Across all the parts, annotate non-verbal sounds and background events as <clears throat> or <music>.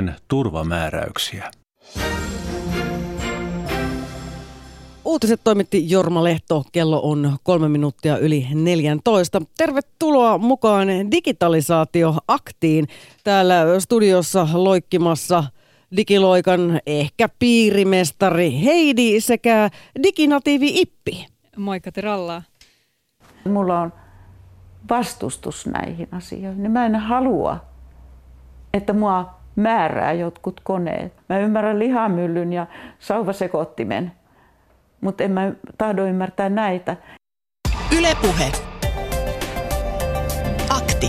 tietokoneen turvamääräyksiä. Uutiset toimitti Jorma Lehto. Kello on kolme minuuttia yli 14. Tervetuloa mukaan digitalisaatioaktiin. Täällä studiossa loikkimassa digiloikan ehkä piirimestari Heidi sekä diginatiivi Ippi. Moikka Teralla. Mulla on vastustus näihin asioihin. Mä en halua, että mua määrää jotkut koneet. Mä ymmärrän lihamyllyn ja sauvasekottimen, mutta en mä tahdo ymmärtää näitä. Ylepuhe. Akti.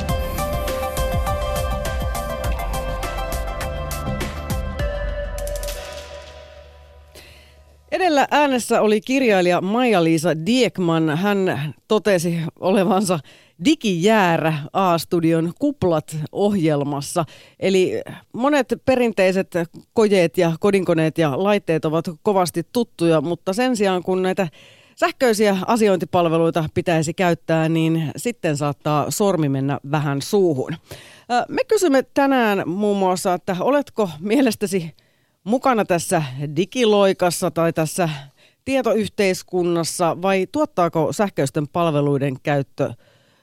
Edellä äänessä oli kirjailija Maija-Liisa Diekman. Hän totesi olevansa digijäärä A-studion Kuplat-ohjelmassa. Eli monet perinteiset kojeet ja kodinkoneet ja laitteet ovat kovasti tuttuja, mutta sen sijaan kun näitä sähköisiä asiointipalveluita pitäisi käyttää, niin sitten saattaa sormi mennä vähän suuhun. Me kysymme tänään muun muassa, että oletko mielestäsi mukana tässä digiloikassa tai tässä tietoyhteiskunnassa vai tuottaako sähköisten palveluiden käyttö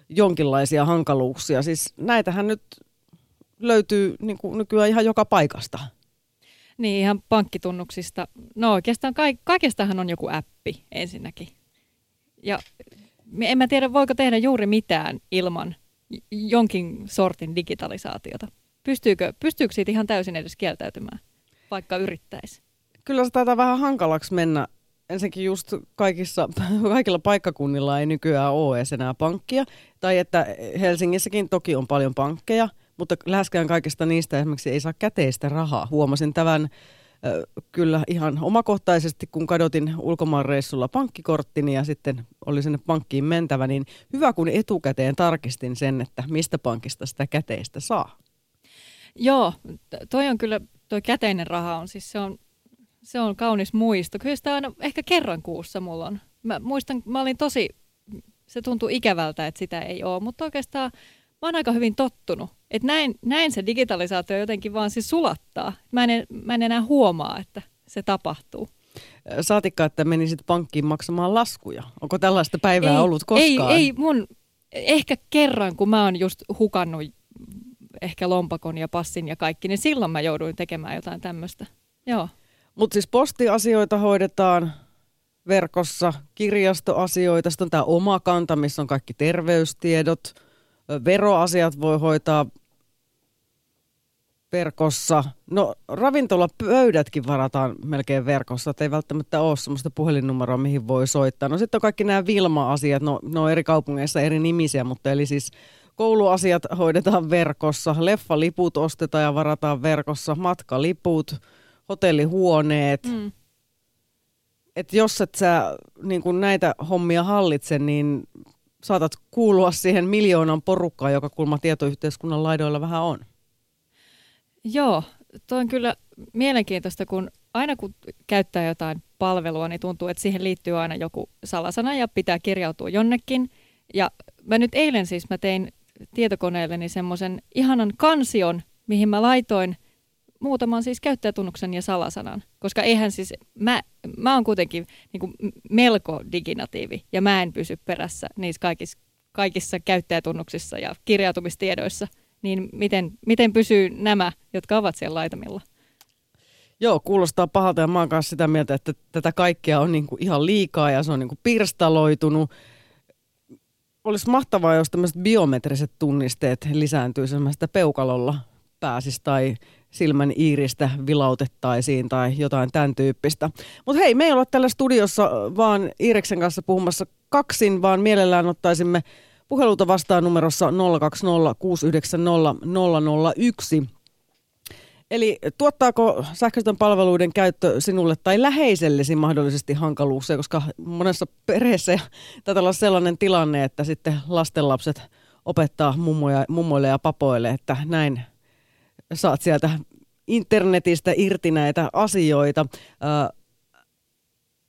jonkinlaisia hankaluuksia? Siis näitähän nyt löytyy niin kuin nykyään ihan joka paikasta. Niin, ihan pankkitunnuksista. No oikeastaan ka- kaikestahan on joku appi ensinnäkin. Ja en mä tiedä, voiko tehdä juuri mitään ilman jonkin sortin digitalisaatiota. Pystyykö, pystyykö siitä ihan täysin edes kieltäytymään? vaikka yrittäisi? Kyllä se taitaa vähän hankalaksi mennä. Ensinnäkin just kaikissa, <laughs> kaikilla paikkakunnilla ei nykyään ole edes enää pankkia. Tai että Helsingissäkin toki on paljon pankkeja, mutta läheskään kaikista niistä esimerkiksi ei saa käteistä rahaa. Huomasin tämän kyllä ihan omakohtaisesti, kun kadotin ulkomaanreissulla pankkikorttini ja sitten oli sinne pankkiin mentävä, niin hyvä kun etukäteen tarkistin sen, että mistä pankista sitä käteistä saa. Joo, toi on kyllä Tuo käteinen raha on siis se on, se on kaunis muisto. Kyllä sitä aina ehkä kerran kuussa mulla on. Mä muistan, mä olin tosi, se tuntuu ikävältä, että sitä ei ole, mutta oikeastaan mä oon aika hyvin tottunut. Että näin, näin se digitalisaatio jotenkin vaan siis sulattaa. Mä en, mä en enää huomaa, että se tapahtuu. Saatikka, että menisit pankkiin maksamaan laskuja. Onko tällaista päivää ei, ollut koskaan? Ei, ei mun, ehkä kerran, kun mä oon just hukannut ehkä lompakon ja passin ja kaikki, niin silloin mä jouduin tekemään jotain tämmöistä. Joo. Mutta siis postiasioita hoidetaan verkossa, kirjastoasioita, sitten on tämä oma kanta, missä on kaikki terveystiedot, veroasiat voi hoitaa verkossa. No ravintolapöydätkin varataan melkein verkossa, että ei välttämättä ole sellaista puhelinnumeroa, mihin voi soittaa. No sitten on kaikki nämä Vilma-asiat, no ne on eri kaupungeissa eri nimisiä, mutta eli siis Kouluasiat hoidetaan verkossa, leffaliput ostetaan ja varataan verkossa, matkaliput, hotellihuoneet. Mm. Et jos et sä niin kun näitä hommia hallitse, niin saatat kuulua siihen miljoonan porukkaan, joka kulma tietoyhteiskunnan laidoilla vähän on. Joo, tuo on kyllä mielenkiintoista, kun aina kun käyttää jotain palvelua, niin tuntuu, että siihen liittyy aina joku salasana ja pitää kirjautua jonnekin. Ja mä nyt eilen siis mä tein tietokoneelleni semmoisen ihanan kansion, mihin mä laitoin muutaman siis käyttäjätunnuksen ja salasanan. Koska eihän siis, mä, mä oon kuitenkin niin kuin melko diginatiivi ja mä en pysy perässä niissä kaikissa, kaikissa käyttäjätunnuksissa ja kirjautumistiedoissa. Niin miten, miten pysyy nämä, jotka ovat siellä laitamilla? Joo, kuulostaa pahalta ja mä oon kanssa sitä mieltä, että tätä kaikkea on niinku ihan liikaa ja se on niinku pirstaloitunut olisi mahtavaa, jos tämmöiset biometriset tunnisteet lisääntyisivät, peukalolla pääsisi tai silmän iiristä vilautettaisiin tai jotain tämän tyyppistä. Mutta hei, me ei olla tällä studiossa vaan Iireksen kanssa puhumassa kaksin, vaan mielellään ottaisimme puheluta vastaan numerossa 020 690 001. Eli tuottaako sähköisten palveluiden käyttö sinulle tai läheisellesi mahdollisesti hankaluuksia, koska monessa perheessä taitaa olla sellainen tilanne, että sitten lastenlapset opettaa mummoja, mummoille ja papoille, että näin saat sieltä internetistä irti näitä asioita.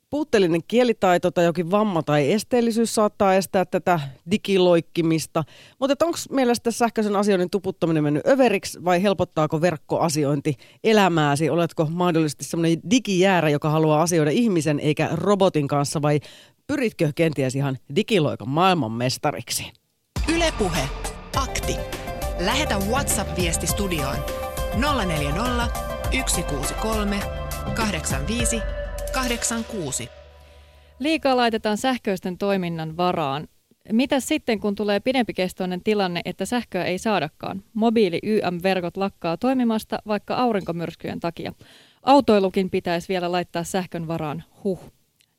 puutteellinen kielitaito tai jokin vamma tai esteellisyys saattaa estää tätä digiloikkimista. Mutta onko mielestä sähköisen asioinnin tuputtaminen mennyt överiksi vai helpottaako verkkoasiointi elämääsi? Oletko mahdollisesti sellainen digijäärä, joka haluaa asioida ihmisen eikä robotin kanssa vai pyritkö kenties ihan digiloikan maailmanmestariksi? Ylepuhe Akti. Lähetä WhatsApp-viesti studioon 040 163 85 86. Liikaa laitetaan sähköisten toiminnan varaan. Mitä sitten, kun tulee pidempikestoinen tilanne, että sähköä ei saadakaan? Mobiili YM-verkot lakkaa toimimasta vaikka aurinkomyrskyjen takia. Autoilukin pitäisi vielä laittaa sähkön varaan. Huh.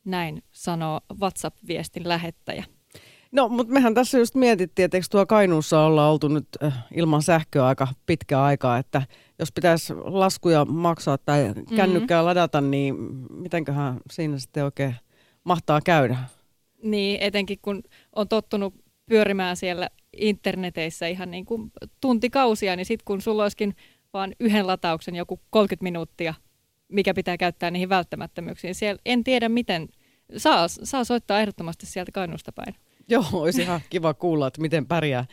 Näin sanoo WhatsApp-viestin lähettäjä. No, mutta mehän tässä just mietittiin, että eikö tuo Kainuussa olla oltu nyt äh, ilman sähköä aika pitkä aikaa, että jos pitäisi laskuja maksaa tai mm-hmm. kännykkää ladata, niin mitenköhän siinä sitten oikein mahtaa käydä? Niin, etenkin kun on tottunut pyörimään siellä interneteissä ihan niin kuin tuntikausia, niin sitten kun sulla olisikin vain yhden latauksen joku 30 minuuttia, mikä pitää käyttää niihin välttämättömyyksiin. Siellä en tiedä miten, saa, saa soittaa ehdottomasti sieltä Kainuusta päin. Joo, olisi ihan kiva kuulla, että miten pärjää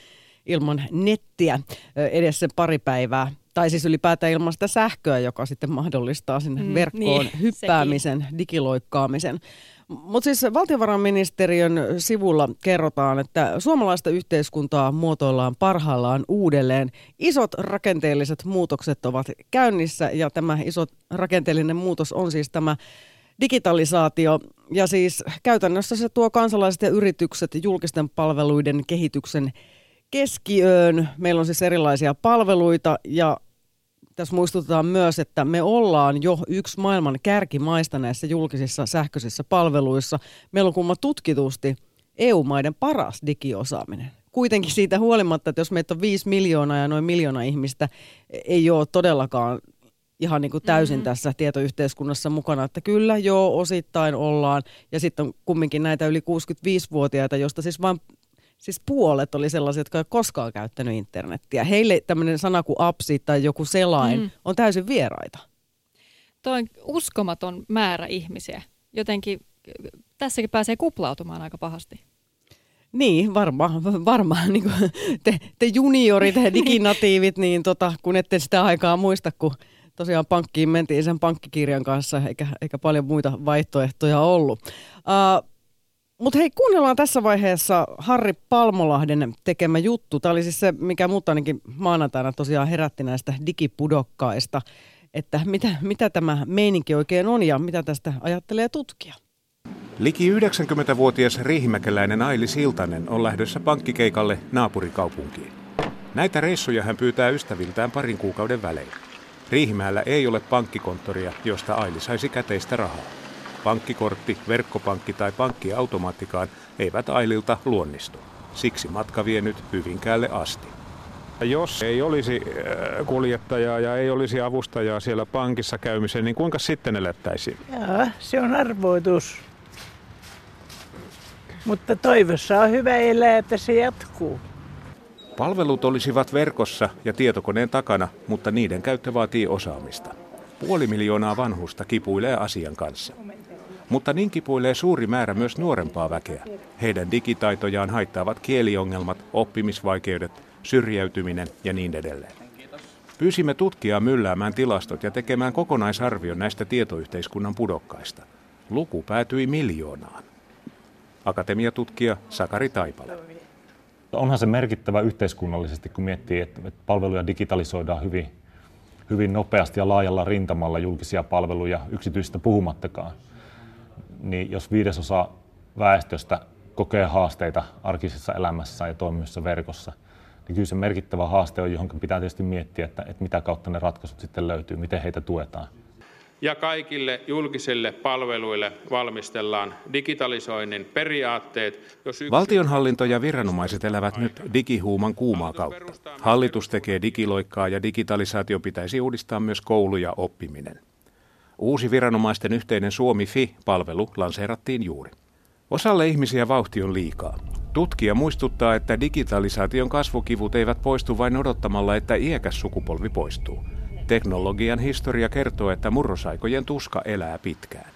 ilman nettiä edes se pari päivää. Tai siis ylipäätään ilman sitä sähköä, joka sitten mahdollistaa sinne mm, verkkoon niin, <laughs> hyppäämisen, sekin. digiloikkaamisen. Mutta siis valtiovarainministeriön sivulla kerrotaan, että suomalaista yhteiskuntaa muotoillaan parhaillaan uudelleen. Isot rakenteelliset muutokset ovat käynnissä ja tämä iso rakenteellinen muutos on siis tämä digitalisaatio. Ja siis käytännössä se tuo kansalaiset ja yritykset julkisten palveluiden kehityksen keskiöön. Meillä on siis erilaisia palveluita ja tässä muistutetaan myös, että me ollaan jo yksi maailman kärkimaista näissä julkisissa sähköisissä palveluissa. Meillä on kumma tutkitusti EU-maiden paras digiosaaminen. Kuitenkin siitä huolimatta, että jos meitä on viisi miljoonaa ja noin miljoona ihmistä ei ole todellakaan ihan niin kuin täysin mm-hmm. tässä tietoyhteiskunnassa mukana, että kyllä joo, osittain ollaan. Ja sitten on kumminkin näitä yli 65-vuotiaita, joista siis vain siis puolet oli sellaisia, jotka ei koskaan käyttänyt internettiä. Heille tämmöinen sana kuin apsi tai joku selain mm. on täysin vieraita. Tuo on uskomaton määrä ihmisiä. Jotenkin tässäkin pääsee kuplautumaan aika pahasti. Niin, varmaan. Varma, <laughs> niin te, te juniorit ja <laughs> diginatiivit, niin tota, kun ette sitä aikaa muista, kun tosiaan pankkiin mentiin sen pankkikirjan kanssa, eikä, eikä paljon muita vaihtoehtoja ollut. Uh, mutta hei, kuunnellaan tässä vaiheessa Harri Palmolahden tekemä juttu. Tämä oli siis se, mikä mut ainakin maanantaina tosiaan herätti näistä digipudokkaista, että mitä, mitä tämä meininki oikein on ja mitä tästä ajattelee tutkia. Liki 90-vuotias riihimäkeläinen Aili Siltanen on lähdössä pankkikeikalle naapurikaupunkiin. Näitä reissuja hän pyytää ystäviltään parin kuukauden välein. Riihimäellä ei ole pankkikonttoria, josta Aili saisi käteistä rahaa. Pankkikortti, verkkopankki tai pankkiautomaattikaan eivät Aililta luonnistu. Siksi matka vie nyt Hyvinkäälle asti. Jos ei olisi äh, kuljettajaa ja ei olisi avustajaa siellä pankissa käymiseen, niin kuinka sitten elettäisiin? Joo, se on arvoitus. Mutta toivossa on hyvä elää, että se jatkuu. Palvelut olisivat verkossa ja tietokoneen takana, mutta niiden käyttö vaatii osaamista. Puoli miljoonaa vanhusta kipuilee asian kanssa. Mutta niin kipuilee suuri määrä myös nuorempaa väkeä. Heidän digitaitojaan haittaavat kieliongelmat, oppimisvaikeudet, syrjäytyminen ja niin edelleen. Pyysimme tutkijaa mylläämään tilastot ja tekemään kokonaisarvion näistä tietoyhteiskunnan pudokkaista. Luku päätyi miljoonaan. Akatemiatutkija Sakari Taipale. Onhan se merkittävä yhteiskunnallisesti, kun miettii, että palveluja digitalisoidaan hyvin, hyvin nopeasti ja laajalla rintamalla julkisia palveluja, yksityistä puhumattakaan niin jos viidesosa väestöstä kokee haasteita arkisessa elämässä ja toimimisessa verkossa, niin kyllä se merkittävä haaste on, johon pitää tietysti miettiä, että, että mitä kautta ne ratkaisut sitten löytyy, miten heitä tuetaan. Ja kaikille julkisille palveluille valmistellaan digitalisoinnin periaatteet. Jos yksi... Valtionhallinto ja viranomaiset elävät nyt digihuuman kuumaa kautta. Hallitus tekee digiloikkaa ja digitalisaatio pitäisi uudistaa myös koulu ja oppiminen. Uusi viranomaisten yhteinen Suomi-FI-palvelu lanseerattiin juuri. Osalle ihmisiä vauhti on liikaa. Tutkija muistuttaa, että digitalisaation kasvukivut eivät poistu vain odottamalla, että iäkäs sukupolvi poistuu. Teknologian historia kertoo, että murrosaikojen tuska elää pitkään.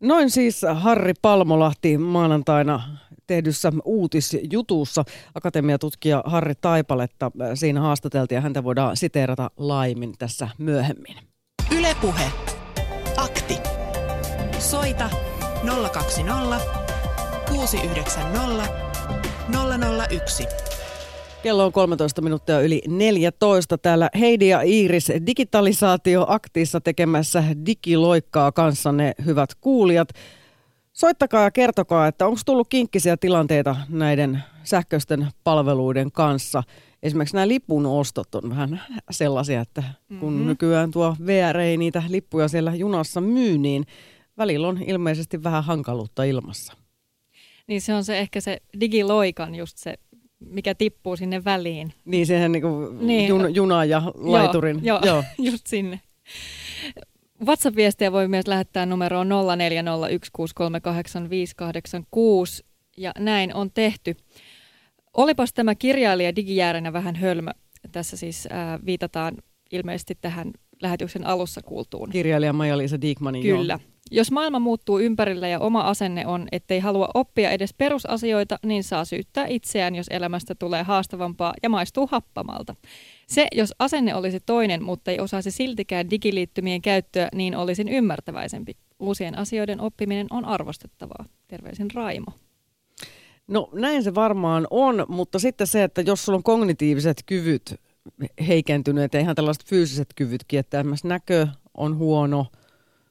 Noin siis Harri Palmolahti maanantaina tehdyssä uutisjutussa. Akatemiatutkija Harri Taipaletta siinä haastateltiin ja häntä voidaan siteerata laimin tässä myöhemmin. Ylepuhe. Akti. Soita 020 690 001. Kello on 13 minuuttia yli 14. Täällä Heidi ja Iiris digitalisaatioaktissa tekemässä digiloikkaa kanssanne, hyvät kuulijat. Soittakaa ja kertokaa, että onko tullut kinkkisiä tilanteita näiden sähköisten palveluiden kanssa. Esimerkiksi nämä lipun ostot on vähän sellaisia, että kun mm-hmm. nykyään tuo VR ei niitä lippuja siellä junassa myy, niin välillä on ilmeisesti vähän hankaluutta ilmassa. Niin se on se ehkä se digiloikan just se mikä tippuu sinne väliin. Niin, siihen niin kuin niin. Jun, juna ja laiturin. Joo, joo, joo. <laughs> just sinne. WhatsApp-viestiä voi myös lähettää numeroon 0401638586 ja näin on tehty. Olipas tämä kirjailija digijääränä vähän hölmö. Tässä siis äh, viitataan ilmeisesti tähän lähetyksen alussa kuultuun. Kirjailija Maja-Liisa Diekmanin. Kyllä. Joo. Jos maailma muuttuu ympärillä ja oma asenne on, ettei halua oppia edes perusasioita, niin saa syyttää itseään, jos elämästä tulee haastavampaa ja maistuu happamalta. Se, jos asenne olisi toinen, mutta ei osaisi siltikään digiliittymien käyttöä, niin olisin ymmärtäväisempi. Uusien asioiden oppiminen on arvostettavaa. Terveisin Raimo. No näin se varmaan on, mutta sitten se, että jos sulla on kognitiiviset kyvyt heikentyneet ja ihan tällaiset fyysiset kyvytkin, että näkö on huono –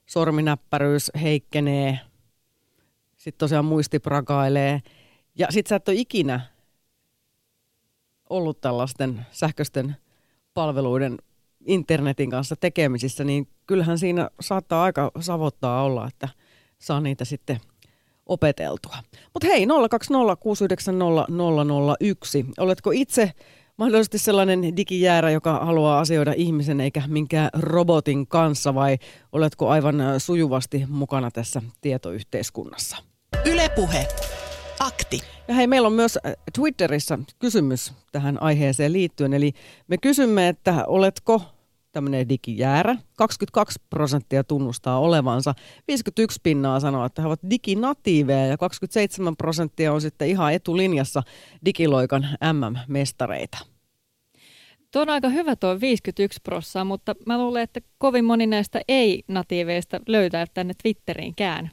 sorminäppäryys heikkenee, sitten tosiaan muisti prakailee. Ja sitten sä et ole ikinä ollut tällaisten sähköisten palveluiden internetin kanssa tekemisissä, niin kyllähän siinä saattaa aika savottaa olla, että saa niitä sitten opeteltua. Mutta hei, 020 Oletko itse mahdollisesti sellainen digijäärä, joka haluaa asioida ihmisen eikä minkään robotin kanssa vai oletko aivan sujuvasti mukana tässä tietoyhteiskunnassa? Ylepuhe. Akti. Ja hei, meillä on myös Twitterissä kysymys tähän aiheeseen liittyen. Eli me kysymme, että oletko tämmöinen digijäärä. 22 prosenttia tunnustaa olevansa. 51 pinnaa sanoo, että he ovat diginatiiveja ja 27 prosenttia on sitten ihan etulinjassa digiloikan MM-mestareita. Tuo on aika hyvä tuo 51 prosenttia, mutta mä luulen, että kovin moni näistä ei-natiiveista löytää tänne Twitteriinkään.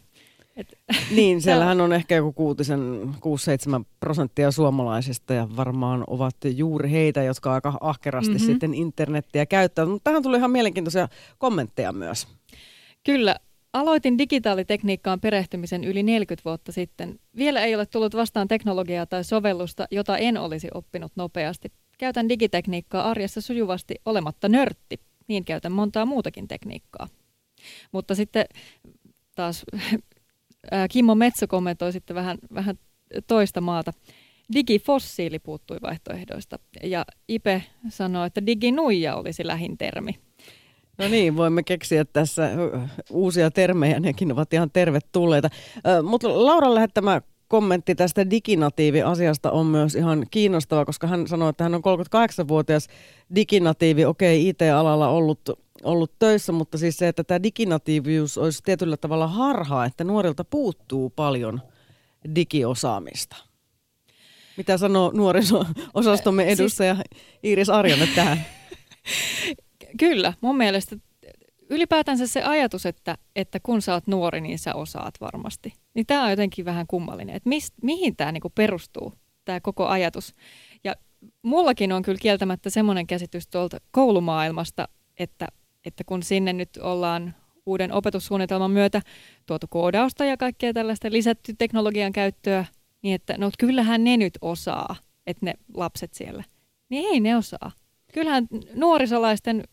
Et, niin, <laughs> <laughs> siellähän on ehkä joku kuutisen, 6-7 prosenttia suomalaisista ja varmaan ovat juuri heitä, jotka aika ahkerasti mm-hmm. sitten internettiä käyttävät. Mutta tähän tuli ihan mielenkiintoisia kommentteja myös. Kyllä, Aloitin digitaalitekniikkaan perehtymisen yli 40 vuotta sitten. Vielä ei ole tullut vastaan teknologiaa tai sovellusta, jota en olisi oppinut nopeasti. Käytän digitekniikkaa arjessa sujuvasti olematta nörtti. Niin käytän montaa muutakin tekniikkaa. Mutta sitten taas Kimmo Metso kommentoi sitten vähän, vähän toista maata. Digifossiili puuttui vaihtoehdoista ja Ipe sanoi, että diginuija olisi lähin termi. No niin, voimme keksiä tässä uusia termejä, nekin ovat ihan tervetulleita. Mutta Laura lähettämä kommentti tästä diginatiivi-asiasta on myös ihan kiinnostava, koska hän sanoi, että hän on 38-vuotias diginatiivi, okei, IT-alalla ollut ollut töissä, mutta siis se, että tämä diginatiivius olisi tietyllä tavalla harhaa, että nuorilta puuttuu paljon digiosaamista. Mitä sanoo nuoriso-osastomme edustaja Iiris Arjanne tähän? <laughs> Kyllä, mun mielestä ylipäätänsä se ajatus, että, että kun sä oot nuori, niin sä osaat varmasti. Niin tämä on jotenkin vähän kummallinen, että mist, mihin tämä niinku perustuu, tämä koko ajatus. Ja mullakin on kyllä kieltämättä semmoinen käsitys tuolta koulumaailmasta, että että kun sinne nyt ollaan uuden opetussuunnitelman myötä tuotu koodausta ja kaikkea tällaista lisätty teknologian käyttöä, niin että no kyllähän ne nyt osaa, että ne lapset siellä. Niin ei ne osaa. Kyllähän nuorisolaisten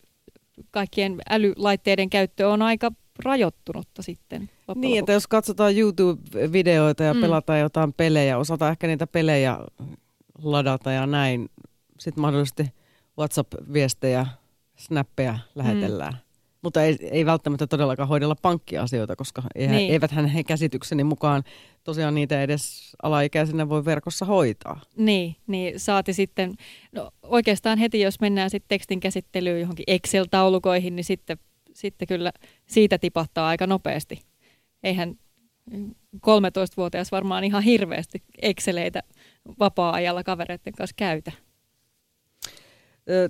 kaikkien älylaitteiden käyttö on aika rajoittunutta sitten. Niin, että jos katsotaan YouTube-videoita ja mm. pelataan jotain pelejä, osataan ehkä niitä pelejä ladata ja näin. Sitten mahdollisesti WhatsApp-viestejä snappeja lähetellään. Mm. Mutta ei, ei välttämättä todellakaan hoidella pankkiasioita, koska eihän, niin. eivät hän käsitykseni mukaan tosiaan niitä edes alaikäisenä voi verkossa hoitaa. Niin, niin saati sitten, no oikeastaan heti jos mennään sitten tekstin käsittelyyn johonkin Excel-taulukoihin, niin sitten, sitten kyllä siitä tipahtaa aika nopeasti. Eihän 13-vuotias varmaan ihan hirveästi Exceleitä vapaa-ajalla kavereiden kanssa käytä.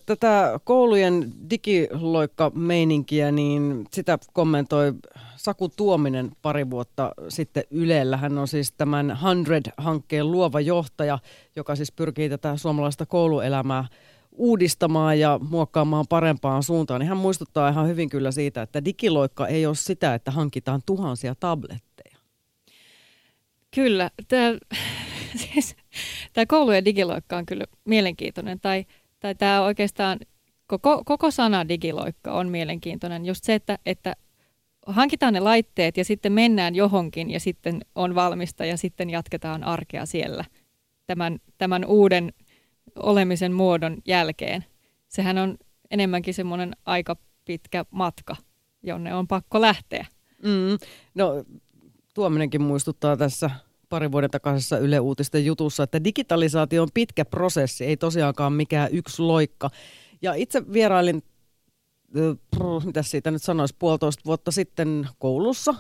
Tätä koulujen digiloikka-meininkiä, niin sitä kommentoi Saku Tuominen pari vuotta sitten Ylellä. Hän on siis tämän 100-hankkeen luova johtaja, joka siis pyrkii tätä suomalaista kouluelämää uudistamaan ja muokkaamaan parempaan suuntaan. Niin hän muistuttaa ihan hyvin kyllä siitä, että digiloikka ei ole sitä, että hankitaan tuhansia tabletteja. Kyllä. Tämä, <laughs> siis, tämä koulujen digiloikka on kyllä mielenkiintoinen. Tai, tai tämä oikeastaan koko, koko sana digiloikka on mielenkiintoinen. Just se, että, että hankitaan ne laitteet ja sitten mennään johonkin ja sitten on valmista ja sitten jatketaan arkea siellä tämän, tämän uuden olemisen muodon jälkeen. Sehän on enemmänkin semmoinen aika pitkä matka, jonne on pakko lähteä. Mm, no Tuominenkin muistuttaa tässä pari vuoden takaisessa Yle Uutisten jutussa, että digitalisaatio on pitkä prosessi, ei tosiaankaan mikään yksi loikka. Ja itse vierailin mitä siitä nyt sanoisi, puolitoista vuotta sitten koulussa,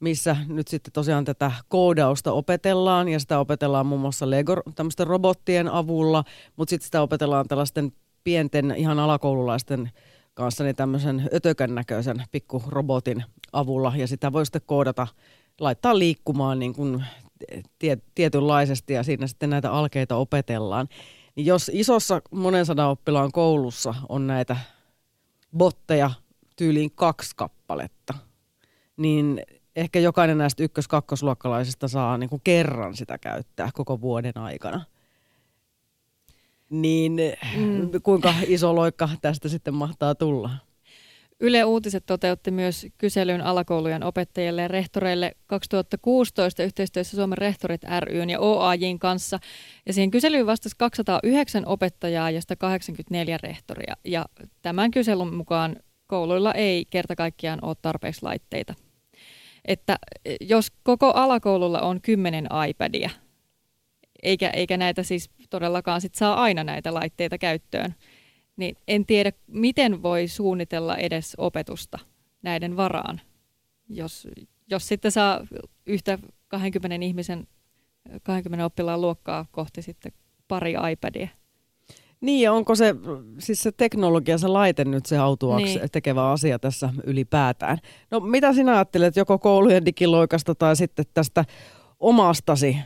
missä nyt sitten tosiaan tätä koodausta opetellaan ja sitä opetellaan muun muassa Lego tämmöisten robottien avulla, mutta sitten sitä opetellaan tällaisten pienten ihan alakoululaisten kanssa niin tämmöisen ötökän näköisen pikkurobotin avulla ja sitä voi sitten koodata, laittaa liikkumaan niin kuin tie, tietynlaisesti ja siinä sitten näitä alkeita opetellaan. Niin jos isossa monen sadan oppilaan koulussa on näitä botteja tyyliin kaksi kappaletta, niin ehkä jokainen näistä ykkös-kakkosluokkalaisista saa niin kuin kerran sitä käyttää koko vuoden aikana. Niin mm. kuinka iso loikka tästä sitten mahtaa tulla? Yle Uutiset toteutti myös kyselyn alakoulujen opettajille ja rehtoreille 2016 yhteistyössä Suomen rehtorit ryn ja OAJin kanssa. Ja siihen kyselyyn vastasi 209 opettajaa ja 184 rehtoria. Ja tämän kyselyn mukaan kouluilla ei kerta kaikkiaan ole tarpeeksi laitteita. Että jos koko alakoululla on 10 iPadia, eikä, eikä näitä siis todellakaan sit saa aina näitä laitteita käyttöön – niin en tiedä, miten voi suunnitella edes opetusta näiden varaan, jos, jos sitten saa yhtä 20 ihmisen, 20 oppilaan luokkaa kohti sitten pari iPadia. Niin ja onko se, siis se teknologia, se laite nyt se autuaksi niin. tekevä asia tässä ylipäätään. No mitä sinä ajattelet joko koulujen digiloikasta tai sitten tästä omastasi?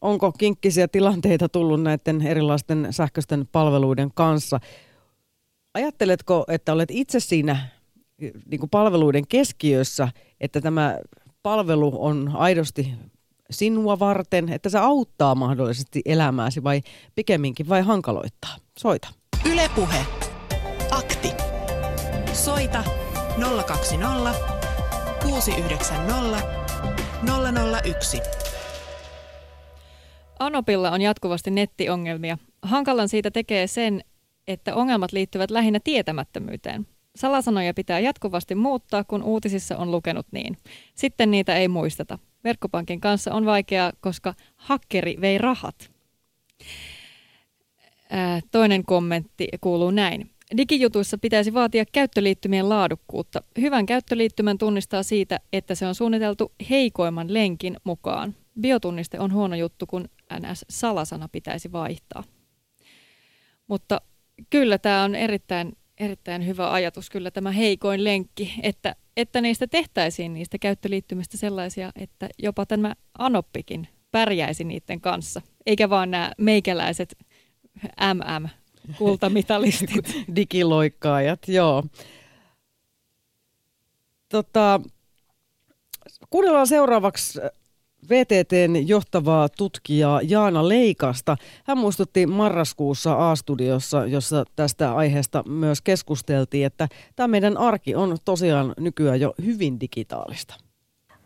Onko kinkkisiä tilanteita tullut näiden erilaisten sähköisten palveluiden kanssa? Ajatteletko, että olet itse siinä niin kuin palveluiden keskiössä, että tämä palvelu on aidosti sinua varten, että se auttaa mahdollisesti elämääsi vai pikemminkin vai hankaloittaa? Soita. Ylepuhe. Akti. Soita 020 690 001. Anopilla on jatkuvasti nettiongelmia. Hankalan siitä tekee sen, että ongelmat liittyvät lähinnä tietämättömyyteen. Salasanoja pitää jatkuvasti muuttaa, kun uutisissa on lukenut niin. Sitten niitä ei muisteta. Verkkopankin kanssa on vaikeaa, koska hakkeri vei rahat. Ää, toinen kommentti kuuluu näin. Digijutuissa pitäisi vaatia käyttöliittymien laadukkuutta. Hyvän käyttöliittymän tunnistaa siitä, että se on suunniteltu heikoimman lenkin mukaan. Biotunniste on huono juttu, kun NS-salasana pitäisi vaihtaa. Mutta kyllä tämä on erittäin, erittäin hyvä ajatus, kyllä tämä heikoin lenkki, että, että niistä tehtäisiin niistä käyttöliittymistä sellaisia, että jopa tämä Anoppikin pärjäisi niiden kanssa, eikä vaan nämä meikäläiset MM kultamitalistit. <laughs> Digiloikkaajat, joo. Tota, kuunnellaan seuraavaksi VTTn johtavaa tutkijaa Jaana Leikasta. Hän muistutti marraskuussa A-studiossa, jossa tästä aiheesta myös keskusteltiin, että tämä meidän arki on tosiaan nykyään jo hyvin digitaalista.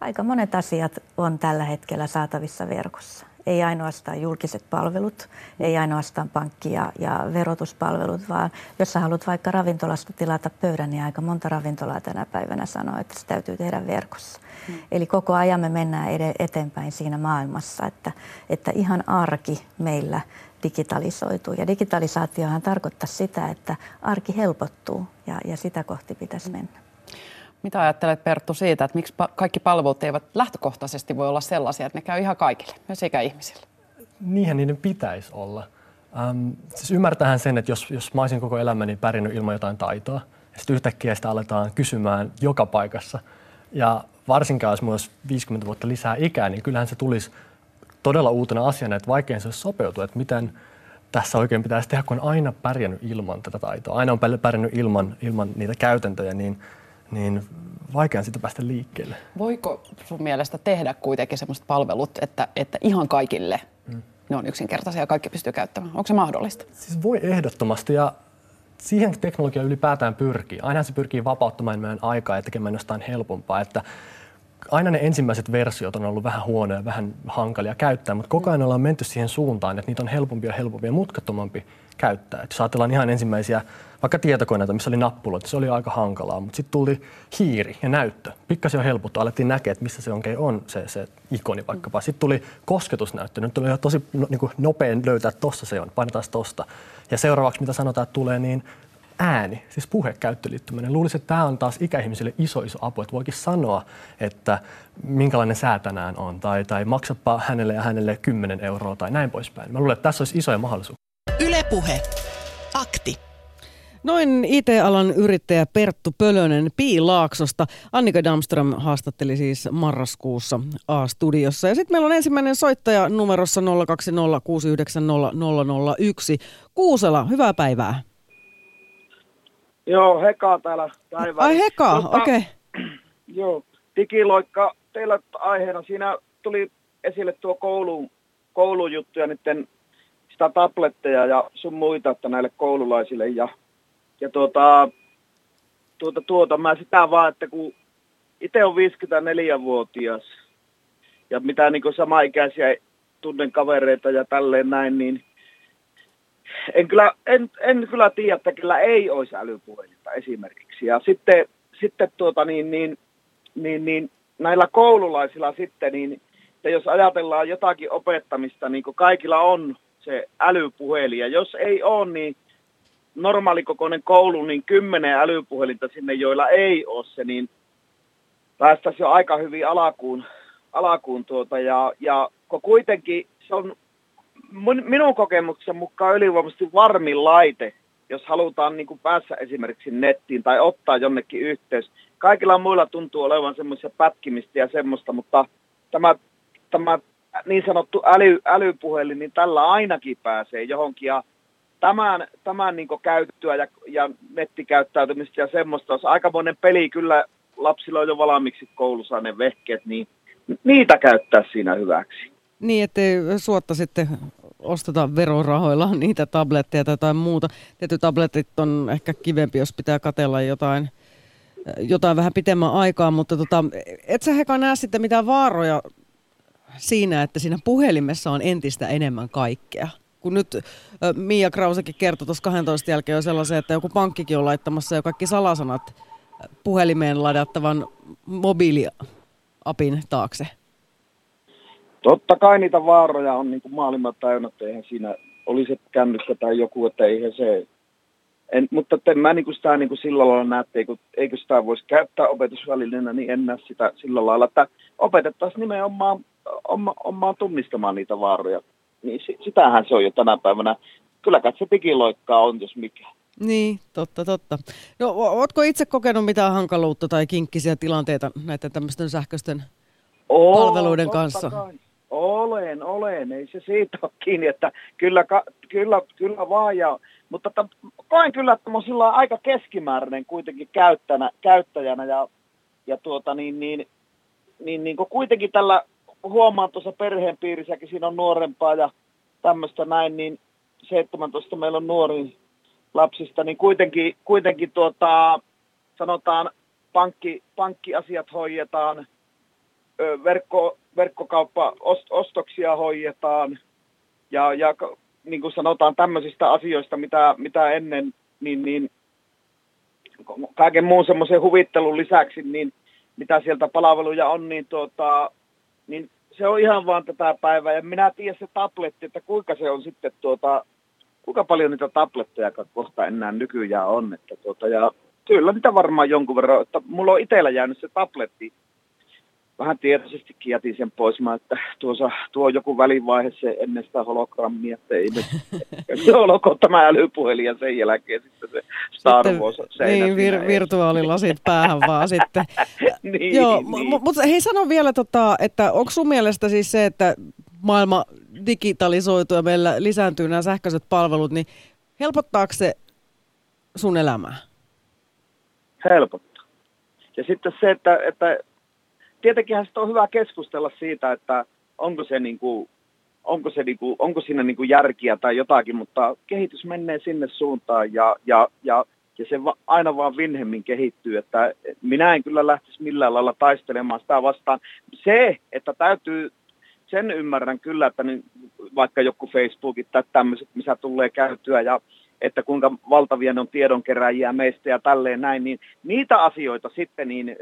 Aika monet asiat on tällä hetkellä saatavissa verkossa. Ei ainoastaan julkiset palvelut, ei ainoastaan pankki- ja, ja verotuspalvelut, vaan jos sä haluat vaikka ravintolasta tilata pöydän, niin aika monta ravintolaa tänä päivänä sanoo, että se täytyy tehdä verkossa. Mm. Eli koko ajan me mennään eteenpäin siinä maailmassa, että, että ihan arki meillä digitalisoituu. Ja digitalisaatiohan tarkoittaa sitä, että arki helpottuu ja, ja sitä kohti pitäisi mennä. Mitä ajattelet Perttu siitä, että miksi kaikki palvelut eivät lähtökohtaisesti voi olla sellaisia, että ne käy ihan kaikille, myös ikäihmisille? Niinhän niiden pitäisi olla. Ähm, siis ymmärtähän sen, että jos, jos mä olisin koko elämäni pärjännyt ilman jotain taitoa, ja sitten yhtäkkiä sitä aletaan kysymään joka paikassa, ja varsinkaan jos olisi 50 vuotta lisää ikää, niin kyllähän se tulisi todella uutena asiana, että vaikein se olisi sopeutua, että miten tässä oikein pitäisi tehdä, kun on aina pärjännyt ilman tätä taitoa, aina on pärjännyt ilman, ilman niitä käytäntöjä, niin, niin vaikea sitä päästä liikkeelle. Voiko sun mielestä tehdä kuitenkin sellaiset palvelut, että, että ihan kaikille mm. ne on yksinkertaisia ja kaikki pystyy käyttämään? Onko se mahdollista? Siis voi ehdottomasti ja siihen teknologia ylipäätään pyrkii. Aina se pyrkii vapauttamaan meidän aikaa ja tekemään jostain helpompaa. Että aina ne ensimmäiset versiot on ollut vähän huonoja, vähän hankalia käyttää, mutta koko ajan ollaan menty siihen suuntaan, että niitä on helpompi ja helpompi ja mutkattomampi käyttää. Et jos ajatellaan ihan ensimmäisiä vaikka tietokoneita, missä oli nappuloita, se oli aika hankalaa, mutta sitten tuli hiiri ja näyttö. Pikkasen jo helpottu, alettiin näkeä, että missä se oikein on se, se ikoni vaikkapa. Sitten tuli kosketusnäyttö, nyt oli tosi no, niin nopein löytää, että tossa se on, painetaan tosta. Ja seuraavaksi, mitä sanotaan, että tulee, niin ääni, siis puhekäyttöliittyminen. Luulisin, että tämä on taas ikäihmisille iso iso apu, että voikin sanoa, että minkälainen sää tänään on, tai, tai maksapa hänelle ja hänelle 10 euroa tai näin poispäin. Mä luulen, että tässä olisi isoja mahdollisuuksia. Ylepuhe. Noin IT-alan yrittäjä Perttu Pölönen Piilaaksosta. Annika Damström haastatteli siis marraskuussa A-studiossa. Ja sitten meillä on ensimmäinen soittaja numerossa 020690001. Kuusela, hyvää päivää. Joo, Heka täällä päivä. Ai Heka, tota, okei. Okay. <clears throat> Joo, digiloikka teillä aiheena. Siinä tuli esille tuo koulu, koulujuttu ja nyt sitä tabletteja ja sun muita että näille koululaisille. Ja, ja tuota, tuota, tuota, mä sitä vaan, että kun itse on 54-vuotias ja mitä niin samaikäisiä tunnen kavereita ja tälleen näin, niin en kyllä, en, en kyllä tiedä, että kyllä ei olisi älypuhelinta esimerkiksi. Ja sitten, sitten tuota niin, niin, niin, niin, näillä koululaisilla sitten, niin että jos ajatellaan jotakin opettamista, niin kaikilla on se älypuhelin. Ja jos ei ole, niin normaalikokoinen koulu, niin kymmenen älypuhelinta sinne, joilla ei ole se, niin päästäisiin jo aika hyvin alakuun, alakuun tuota. Ja, ja kuitenkin se on minun kokemuksen mukaan ylivoimaisesti varmin laite, jos halutaan niin kuin päässä esimerkiksi nettiin tai ottaa jonnekin yhteys. Kaikilla muilla tuntuu olevan semmoisia pätkimistä ja semmoista, mutta tämä, tämä niin sanottu äly, älypuhelin, niin tällä ainakin pääsee johonkin. Ja tämän, tämän niin käyttöä ja, ja nettikäyttäytymistä ja semmoista olisi aikamoinen peli. Kyllä lapsilla on jo valmiiksi koulussa ne vehkeet, niin niitä käyttää siinä hyväksi. Niin, ettei suotta sitten osteta verorahoilla niitä tabletteja tai jotain muuta. Tietyt tabletit on ehkä kivempi, jos pitää katella jotain, jotain vähän pitemmän aikaa, mutta tota, et sä Heka näe sitten mitään vaaroja siinä, että siinä puhelimessa on entistä enemmän kaikkea. Kun nyt Mia Krausekin kertoi tuossa 12 jälkeen jo sellaisen, että joku pankkikin on laittamassa jo kaikki salasanat puhelimeen ladattavan mobiiliapin taakse. Totta kai niitä vaaroja on niin kuin maailman täynnä, että eihän siinä olisi kännykkä tai joku, että eihän se... En, mutta en mä niin kuin sitä niin kuin sillä lailla näe, että eikö, eikö sitä voisi käyttää opetusvälineenä, niin en näe sitä sillä lailla, että opetettaisiin nimenomaan oma, omaan tunnistamaan niitä vaaroja. Niin sitähän se on jo tänä päivänä. Kyllä se digiloikkaa on, jos mikä. Niin, totta, totta. No, ootko itse kokenut mitään hankaluutta tai kinkkisiä tilanteita näiden tämmöisten sähköisten Oo, palveluiden kanssa? Kai. Olen, olen. Ei se siitä ole kiinni, että kyllä, kyllä, kyllä vaan. Ja, mutta että, koen kyllä, että olen sillä aika keskimääräinen kuitenkin käyttäjänä, käyttäjänä ja, ja tuota, niin, niin, niin, niin kuitenkin tällä huomaan tuossa perheen piirissäkin, siinä on nuorempaa ja tämmöistä näin, niin 17 meillä on nuori lapsista, niin kuitenkin, kuitenkin tuota, sanotaan pankki, pankkiasiat hoidetaan, verkko, verkkokauppa-ostoksia hoidetaan ja, ja niin kuin sanotaan tämmöisistä asioista, mitä, mitä ennen, niin, niin kaiken muun semmoisen huvittelun lisäksi, niin mitä sieltä palveluja on, niin, tuota, niin se on ihan vaan tätä päivää. Ja minä tiedän se tabletti, että kuinka se on sitten, tuota, kuinka paljon niitä tabletteja kohta enää nykyään on. Että tuota, ja Kyllä niitä varmaan jonkun verran. Että mulla on itsellä jäänyt se tabletti. Vähän tietoisestikin jätin sen pois, mä, että tuossa, tuo on joku välivaihe se ennen sitä hologrammia, että ei nyt <laughs> se olkoon tämä älypuhelin ja sen jälkeen sitten se Star Wars Niin, vir- virtuaalilasit päähän vaan sitten. <laughs> niin, Joo, niin. m- mutta hei sano vielä, tota, että onko sun mielestä siis se, että maailma digitalisoituu ja meillä lisääntyy nämä sähköiset palvelut, niin helpottaako se sun elämää? helpottaa. Ja sitten se, että, että tietenkinhän sitä on hyvä keskustella siitä, että onko se niin kuin, onko, se niin kuin, onko siinä niin kuin järkiä tai jotakin, mutta kehitys menee sinne suuntaan ja, ja, ja, ja se va, aina vaan vinhemmin kehittyy, että minä en kyllä lähtisi millään lailla taistelemaan sitä vastaan. Se, että täytyy, sen ymmärrän kyllä, että niin, vaikka joku Facebookit tai tämmöiset, missä tulee käytyä ja että kuinka valtavia ne on tiedonkeräjiä meistä ja tälleen näin, niin niitä asioita sitten niin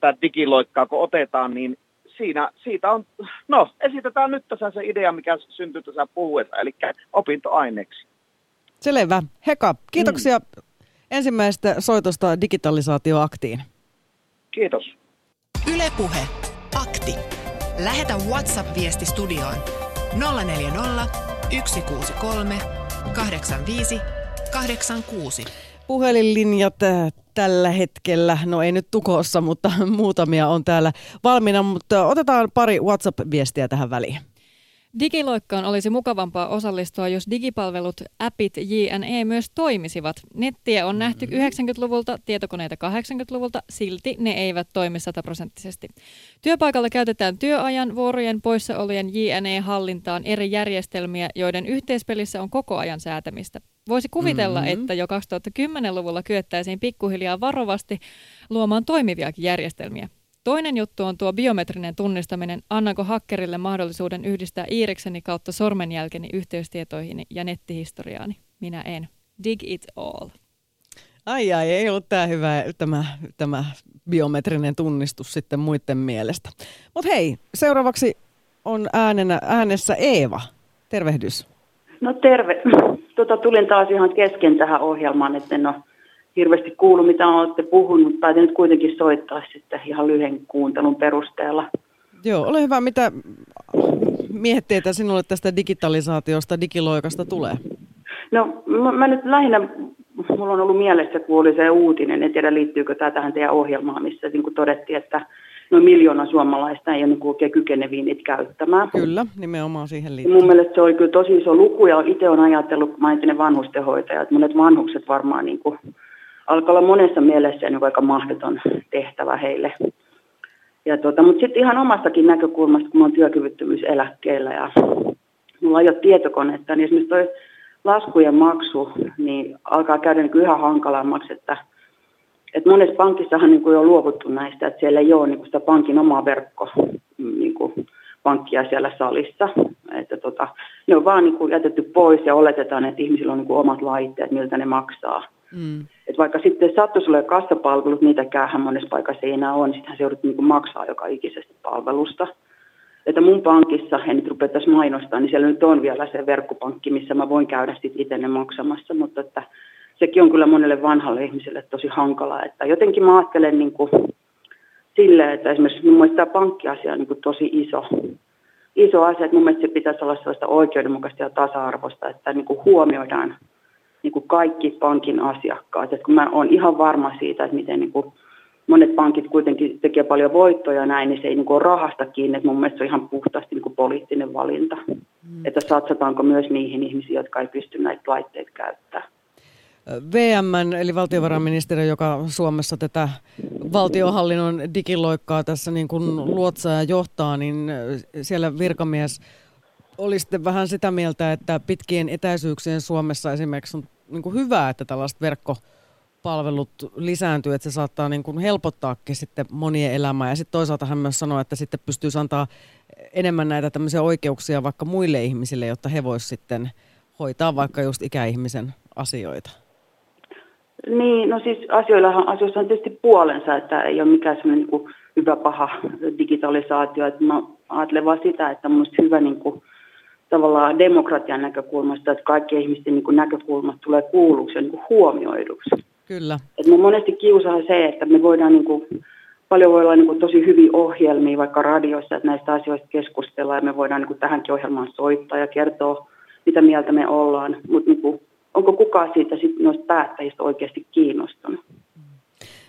tätä digiloikkaa kun otetaan, niin siinä, siitä on, no esitetään nyt tässä se idea, mikä syntyi tässä puhuessa, eli opintoaineeksi. Selvä. Heka, kiitoksia mm. ensimmäisestä soitosta digitalisaatioaktiin. Kiitos. Ylepuhe Akti. Lähetä WhatsApp-viesti studioon 040 163 85 86. Puhelinlinjat äh, tällä hetkellä, no ei nyt tukossa, mutta <laughs> muutamia on täällä valmiina, mutta otetaan pari WhatsApp-viestiä tähän väliin. Digiloikkaan olisi mukavampaa osallistua, jos digipalvelut, appit, JNE myös toimisivat. Nettiä on nähty 90-luvulta, tietokoneita 80-luvulta, silti ne eivät toimi sataprosenttisesti. Työpaikalla käytetään työajan, vuorojen, poissaolojen JNE-hallintaan eri järjestelmiä, joiden yhteispelissä on koko ajan säätämistä. Voisi kuvitella, mm-hmm. että jo 2010-luvulla kyettäisiin pikkuhiljaa varovasti luomaan toimiviakin järjestelmiä. Toinen juttu on tuo biometrinen tunnistaminen. Annanko hakkerille mahdollisuuden yhdistää iirikseni kautta sormenjälkeni yhteystietoihin ja nettihistoriaani? Minä en. Dig it all. Ai ai, ei ollut tämä hyvä tämä, tämä biometrinen tunnistus sitten muiden mielestä. Mutta hei, seuraavaksi on äänenä, äänessä Eeva. Tervehdys. No terve. Tota, tulin taas ihan kesken tähän ohjelmaan, että en ole hirveästi kuulu, mitä olette puhunut, tai nyt kuitenkin soittaa sitten ihan lyhyen kuuntelun perusteella. Joo, ole hyvä. Mitä mietteitä sinulle tästä digitalisaatiosta, digiloikasta tulee? No mä, mä nyt lähinnä, mulla on ollut mielessä, kun oli se uutinen, en tiedä liittyykö tämä tähän teidän ohjelmaan, missä niin kuin todettiin, että noin miljoona suomalaista ei ole oikein kykeneviä niitä käyttämään. Kyllä, nimenomaan siihen liittyy. Mun mielestä se oli kyllä tosi iso luku, ja itse olen ajatellut, kun mä entinen vanhustenhoitaja, että monet vanhukset varmaan niin kuin alkaa olla monessa mielessä niin aika mahdoton tehtävä heille. Ja tuota, mutta sitten ihan omastakin näkökulmasta, kun olen työkyvyttömyyseläkkeellä ja mulla ei ole tietokonetta, niin esimerkiksi toi laskujen maksu niin alkaa käydä niin yhä hankalammaksi, että, että monessa pankissahan niin kuin on luovuttu näistä, että siellä ei ole niin kuin sitä pankin omaa verkko niin kuin pankkia siellä salissa. Että tota, ne on vaan niin kuin jätetty pois ja oletetaan, että ihmisillä on niin kuin omat laitteet, miltä ne maksaa. Mm. Et vaikka sitten sattuisi olemaan kassapalvelut, niitäkään monessa paikassa ei enää ole, niin sittenhän se joudut niin maksaa joka ikisestä palvelusta. Että mun pankissa, en nyt rupea tässä mainostaa, niin siellä nyt on vielä se verkkopankki, missä mä voin käydä sitten itse ne maksamassa, mutta että sekin on kyllä monelle vanhalle ihmiselle tosi hankalaa. Että jotenkin mä ajattelen niin kuin silleen, että esimerkiksi mun mielestä tämä pankkiasia on niin kuin tosi iso, iso asia, että mun mielestä se pitäisi olla sellaista oikeudenmukaista ja tasa-arvoista, että niin kuin huomioidaan niin kuin kaikki pankin asiakkaat. Et kun mä olen ihan varma siitä, että miten niin kuin monet pankit kuitenkin tekee paljon voittoja näin, niin se ei niin kuin ole rahasta kiinni. Et mun mielestä se on ihan puhtaasti niin kuin poliittinen valinta. Mm. Että satsataanko myös niihin ihmisiin, jotka ei pysty näitä laitteita käyttämään. VM, eli valtiovarainministeriö, joka Suomessa tätä valtiohallinnon digiloikkaa tässä niin kuin luotsaa ja johtaa, niin siellä virkamies oli sitten vähän sitä mieltä, että pitkien etäisyyksien Suomessa esimerkiksi on niin kuin hyvä, että tällaiset verkkopalvelut lisääntyy, että se saattaa niin kuin helpottaakin sitten monien elämää. Ja sitten toisaalta hän myös sanoi, että sitten pystyy antaa enemmän näitä tämmöisiä oikeuksia vaikka muille ihmisille, jotta he voisivat sitten hoitaa vaikka just ikäihmisen asioita. Niin, no siis asioillahan, asioissa on tietysti puolensa, että ei ole mikään semmoinen niin hyvä paha digitalisaatio. Että mä ajattelen vaan sitä, että on hyvä niin kuin, tavallaan demokratian näkökulmasta, että kaikki ihmisten niin kuin näkökulmat tulee kuulluksi ja niin kuin huomioiduksi. Kyllä. Et me monesti kiusaa se, että me voidaan niin kuin, paljon voi olla niin kuin, tosi hyviä ohjelmia vaikka radioissa, että näistä asioista keskustellaan ja me voidaan niin kuin, tähänkin ohjelmaan soittaa ja kertoa, mitä mieltä me ollaan. Mutta niin onko kukaan siitä sit, noista päättäjistä oikeasti kiinnostunut?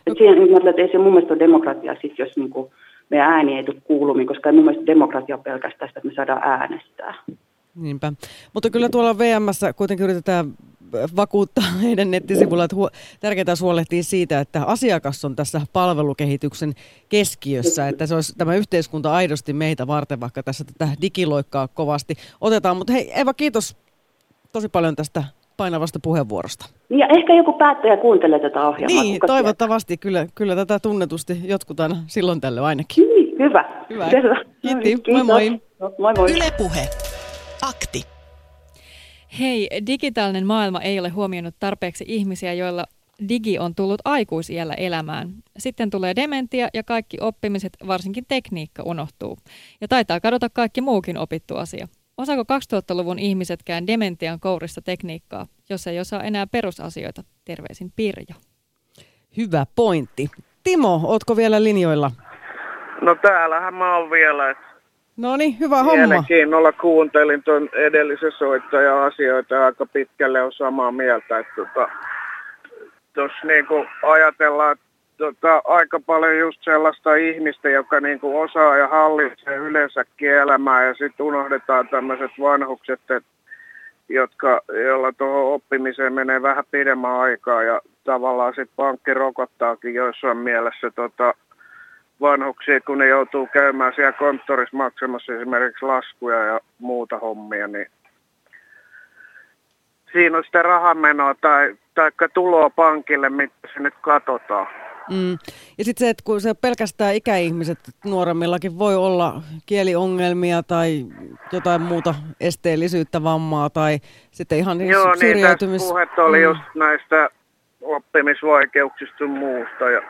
Et siihen, niin mä että ei se mun mielestä ole demokratia sit, jos niin kuin, meidän ääni ei tule kuulumiin, koska ei mun mielestä demokratia pelkästään sitä, että me saadaan äänestää. Niinpä. Mutta kyllä tuolla VMssä kuitenkin yritetään vakuuttaa heidän nettisivuilla, että tärkeää huolehtia siitä, että asiakas on tässä palvelukehityksen keskiössä, että se olisi tämä yhteiskunta aidosti meitä varten, vaikka tässä tätä digiloikkaa kovasti otetaan. Mutta hei Eva, kiitos tosi paljon tästä painavasta puheenvuorosta. Niin ja ehkä joku päättäjä kuuntelee tätä ohjelmaa. Niin, kuka toivottavasti kyllä, kyllä tätä tunnetusti jotkut aina silloin tälle ainakin. Niin, hyvä. Hyvä. Selvä. Kiitti. Kiitos. Moi moi. Moi moi. Yle Puhe. Akti. Hei, digitaalinen maailma ei ole huomioinut tarpeeksi ihmisiä, joilla digi on tullut aikuisiellä elämään. Sitten tulee dementia ja kaikki oppimiset, varsinkin tekniikka, unohtuu. Ja taitaa kadota kaikki muukin opittu asia. Osaako 2000-luvun ihmisetkään dementian kourissa tekniikkaa, jos ei osaa enää perusasioita? Terveisin Pirjo. Hyvä pointti. Timo, ootko vielä linjoilla? No täällähän mä oon vielä. No niin, hyvä homma. Mielenkiinnolla kuuntelin tuon edellisen soittajan asioita aika pitkälle on samaa mieltä. Että tota, tuossa niinku ajatellaan, että tota, aika paljon just sellaista ihmistä, joka niinku osaa ja hallitsee yleensäkin elämää ja sitten unohdetaan tämmöiset vanhukset, et, jotka, joilla tuohon oppimiseen menee vähän pidemmän aikaa ja tavallaan sitten pankki rokottaakin joissain mielessä tota, vanhuksia, kun ne joutuu käymään siellä konttorissa maksamassa esimerkiksi laskuja ja muuta hommia, niin siinä on sitä rahamenoa tai, tai tuloa pankille, mitä se nyt katsotaan. Mm. Ja sitten se, että kun se pelkästään ikäihmiset nuoremmillakin voi olla kieliongelmia tai jotain muuta esteellisyyttä, vammaa tai sitten ihan Joo, niin syrjäytymis... tässä puhetta oli Mm. just näistä oppimisvaikeuksista ja muusta. Ja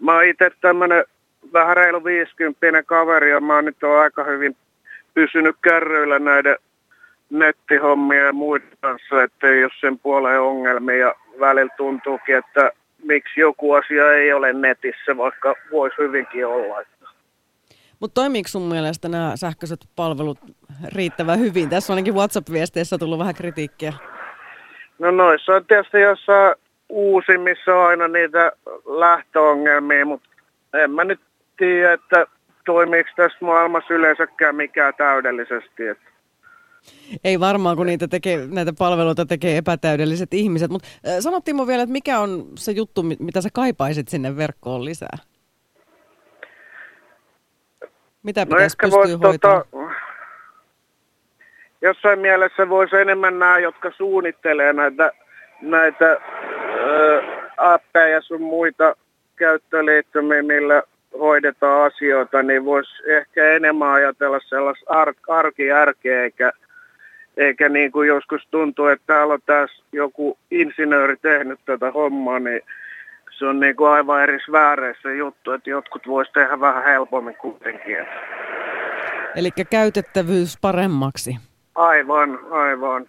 mä oon itse tämmönen vähän reilu 50 kaveri ja mä oon nyt on aika hyvin pysynyt kärryillä näiden nettihommia ja muiden kanssa, ettei ole sen puoleen ongelmia. Ja välillä tuntuukin, että miksi joku asia ei ole netissä, vaikka voisi hyvinkin olla. Mutta toimiiko sun mielestä nämä sähköiset palvelut riittävän hyvin? Tässä on ainakin WhatsApp-viesteissä tullut vähän kritiikkiä. No noissa on tietysti jossain uusimmissa on aina niitä lähtöongelmia, mutta en mä nyt tiedä, että toimiiko tässä maailmassa yleensäkään mikään täydellisesti. Että Ei varmaan, kun niitä tekee, näitä palveluita tekee epätäydelliset ihmiset. Mutta sano Timo vielä, että mikä on se juttu, mi- mitä sä kaipaisit sinne verkkoon lisää? Mitä no pitäisi pystyä voisi hoitamaan? tota, jossain mielessä voisi enemmän nämä, jotka suunnittelee näitä, näitä appeja ja sun muita käyttöliittymiä, millä hoidetaan asioita, niin voisi ehkä enemmän ajatella sellaista ar- arkijärkeä, eikä, eikä niin kuin joskus tuntuu, että täällä on tässä joku insinööri tehnyt tätä hommaa, niin se on niin kuin aivan eri sfääreissä juttu, että jotkut voisi tehdä vähän helpommin kuitenkin. Eli käytettävyys paremmaksi. Aivan, aivan.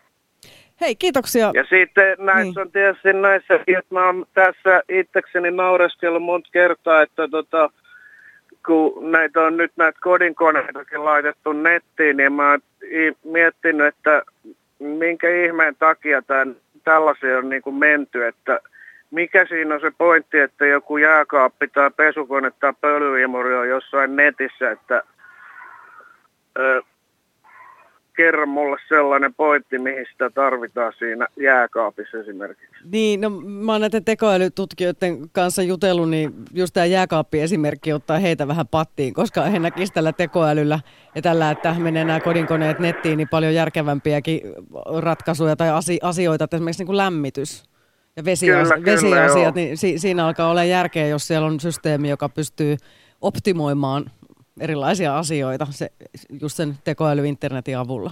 Hei, kiitoksia. Ja sitten näissä niin. on tietysti näissä, että mä oon tässä itsekseni naureskellut monta kertaa, että tota, kun näitä on nyt näitä kodinkoneitakin laitettu nettiin, niin mä oon miettinyt, että minkä ihmeen takia tämän, tällaisia on niin kuin menty, että mikä siinä on se pointti, että joku jääkaappi tai pesukone tai pölyimuri on jossain netissä, että kerro mulle sellainen pointti, mihin sitä tarvitaan siinä jääkaapissa esimerkiksi. Niin, no mä oon näiden tekoälytutkijoiden kanssa jutellut, niin just tämä jääkaappi-esimerkki ottaa heitä vähän pattiin, koska he näkisivät tällä tekoälyllä ja tällä, että menee nämä kodinkoneet nettiin, niin paljon järkevämpiäkin ratkaisuja tai asi- asioita, että esimerkiksi niin kuin lämmitys ja vesias- Kyllä, kyllä, vesiasiat, joo. niin si- siinä alkaa olla järkeä, jos siellä on systeemi, joka pystyy optimoimaan erilaisia asioita se, just sen tekoäly-internetin avulla.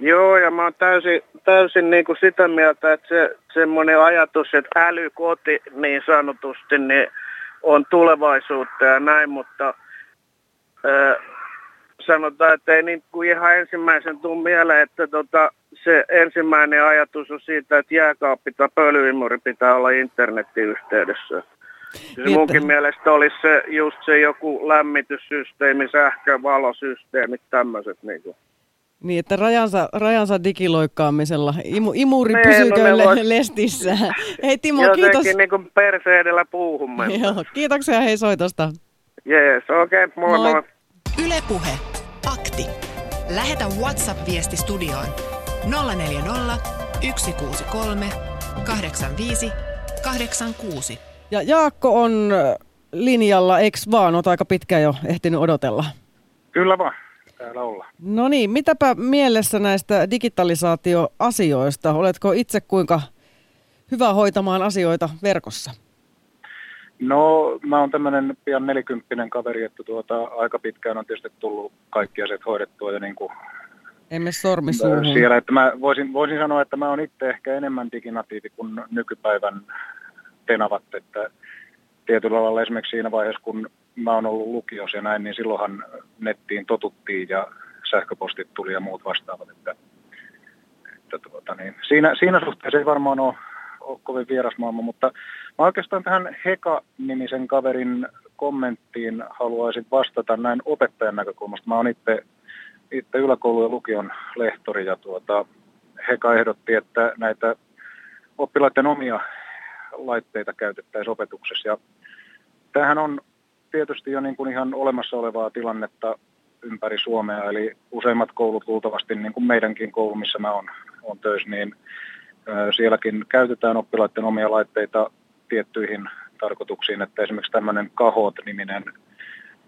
Joo, ja mä oon täysin, täysin niin kuin sitä mieltä, että se semmoinen ajatus, että älykoti niin sanotusti, niin on tulevaisuutta ja näin, mutta ö, sanotaan, että ei niin kuin ihan ensimmäisen tuu mieleen, että tota, se ensimmäinen ajatus on siitä, että jääkaappi tai pölyimuri pitää olla internetin yhteydessä. Se munkin mielestä olisi se, just se joku lämmityssysteemi, sähkö, valosysteemit, tämmöiset. Niin, kuin. niin että rajansa, rajansa digiloikkaamisella. Imu, imuri nee, pysyykö no vois... lestissä. <laughs> Hei Timo, Jotenkin kiitos. niin kuin perseedellä puuhun Joo, kiitoksia hei soitosta. Jees, okei, okay, moi moi. moi. Ylepuhe Akti. Lähetä WhatsApp-viesti studioon 040 163 85 86. Ja Jaakko on linjalla, eikö vaan? Olet aika pitkään jo ehtinyt odotella. Kyllä vaan, täällä ollaan. No niin, mitäpä mielessä näistä digitalisaatioasioista? Oletko itse kuinka hyvä hoitamaan asioita verkossa? No, mä oon tämmöinen pian nelikymppinen kaveri, että tuota, aika pitkään on tietysti tullut kaikki asiat hoidettua ja niin kuin emme sormi suuhun. Siellä, että mä voisin, voisin sanoa, että mä oon itse ehkä enemmän diginatiivi kuin nykypäivän tenavat, että tietyllä lailla esimerkiksi siinä vaiheessa, kun mä oon ollut lukiossa ja näin, niin silloinhan nettiin totuttiin ja sähköpostit tuli ja muut vastaavat, että, että tuota, niin, siinä, siinä suhteessa ei varmaan ole, ole kovin vieras maailma, mutta mä oikeastaan tähän Heka-nimisen kaverin kommenttiin haluaisin vastata näin opettajan näkökulmasta. Mä oon itse, itse yläkoulu- ja lukion lehtori ja tuota, Heka ehdotti, että näitä oppilaiden omia laitteita käytettäisiin opetuksessa. Ja tämähän on tietysti jo niin kuin ihan olemassa olevaa tilannetta ympäri Suomea, eli useimmat koulut luultavasti, niin kuin meidänkin koulu, missä mä oon, on töissä, niin sielläkin käytetään oppilaiden omia laitteita tiettyihin tarkoituksiin, että esimerkiksi tämmöinen Kahot-niminen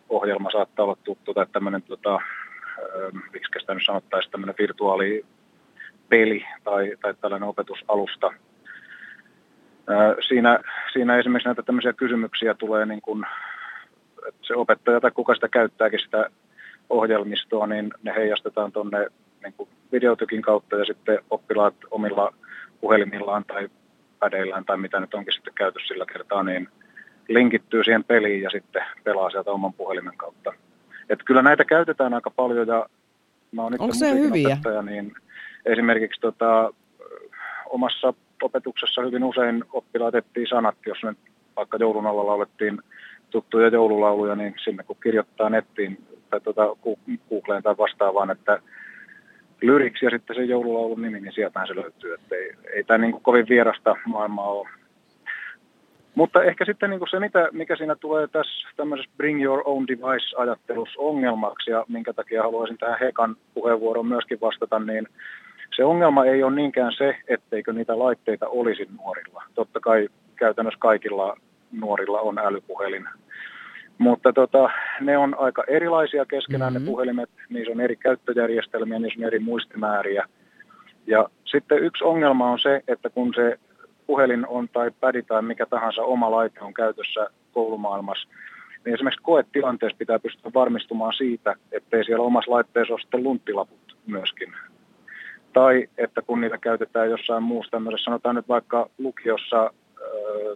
ohjelma saattaa olla tuttu, tai tämmöinen, tota, miksi sitä nyt sanottaisiin, tämmöinen virtuaalipeli tai, tai tällainen opetusalusta, Siinä, siinä esimerkiksi näitä tämmöisiä kysymyksiä tulee, niin kuin, että se opettaja tai kuka sitä käyttääkin sitä ohjelmistoa, niin ne heijastetaan tuonne niin videotykin kautta ja sitten oppilaat omilla puhelimillaan tai pädeillään tai mitä nyt onkin sitten käytössä sillä kertaa, niin linkittyy siihen peliin ja sitten pelaa sieltä oman puhelimen kautta. Että kyllä näitä käytetään aika paljon ja mä oon Onko se hyviä? Opettaja, niin esimerkiksi tota, omassa opetuksessa hyvin usein oppilaat etsii sanat, jos nyt vaikka joulun alla laulettiin tuttuja joululauluja, niin sinne kun kirjoittaa nettiin tai tuota, Googleen tai vastaavaan, että lyriksi ja sitten se joululaulun nimi, niin sieltähän se löytyy. Että ei, ei tämä niin kovin vierasta maailmaa ole. Mutta ehkä sitten niin se, mitä, mikä siinä tulee tässä tämmöisessä bring your own device-ajattelussa ongelmaksi ja minkä takia haluaisin tähän Hekan puheenvuoroon myöskin vastata, niin se ongelma ei ole niinkään se, etteikö niitä laitteita olisi nuorilla. Totta kai käytännössä kaikilla nuorilla on älypuhelin. Mutta tota, ne on aika erilaisia keskenään mm-hmm. ne puhelimet, niissä on eri käyttöjärjestelmiä, niissä on eri muistimääriä. Ja sitten yksi ongelma on se, että kun se puhelin on tai pädi tai mikä tahansa oma laite on käytössä koulumaailmassa, niin esimerkiksi koetilanteessa pitää pystyä varmistumaan siitä, ettei siellä omassa laitteessa ole sitten lunttilaput myöskin tai että kun niitä käytetään jossain muussa tämmöisessä, sanotaan nyt vaikka lukiossa äh,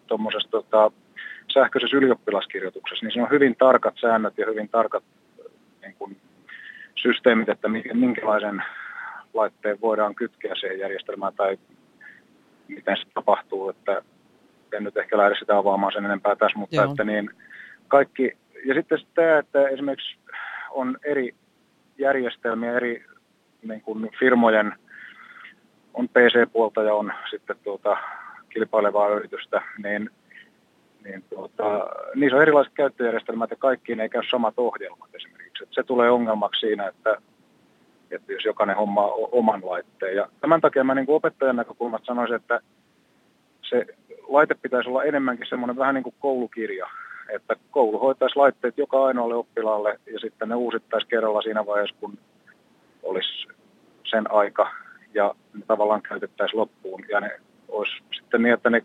tuommoisessa tota, sähköisessä ylioppilaskirjoituksessa, niin siinä on hyvin tarkat säännöt ja hyvin tarkat niin kuin, systeemit, että minkälaisen laitteen voidaan kytkeä siihen järjestelmään tai miten se tapahtuu, että en nyt ehkä lähde sitä avaamaan sen enempää tässä, mutta Joo. että niin kaikki, ja sitten tämä, että esimerkiksi on eri järjestelmiä, eri niin kuin firmojen on PC-puolta ja on sitten tuota, kilpailevaa yritystä, niin, niin tuota, niissä on erilaiset käyttöjärjestelmät ja kaikkiin ei käy samat ohjelmat esimerkiksi. Et se tulee ongelmaksi siinä, että, että jos jokainen hommaa oman laitteen. Ja tämän takia mä niin kuin opettajan näkökulmasta sanoisin, että se laite pitäisi olla enemmänkin semmoinen vähän niin kuin koulukirja, että koulu hoitaisi laitteet joka ainoalle oppilaalle ja sitten ne uusittaisi kerralla siinä vaiheessa, kun olisi sen aika ja ne tavallaan käytettäisiin loppuun. Ja ne olisi sitten niin, että ne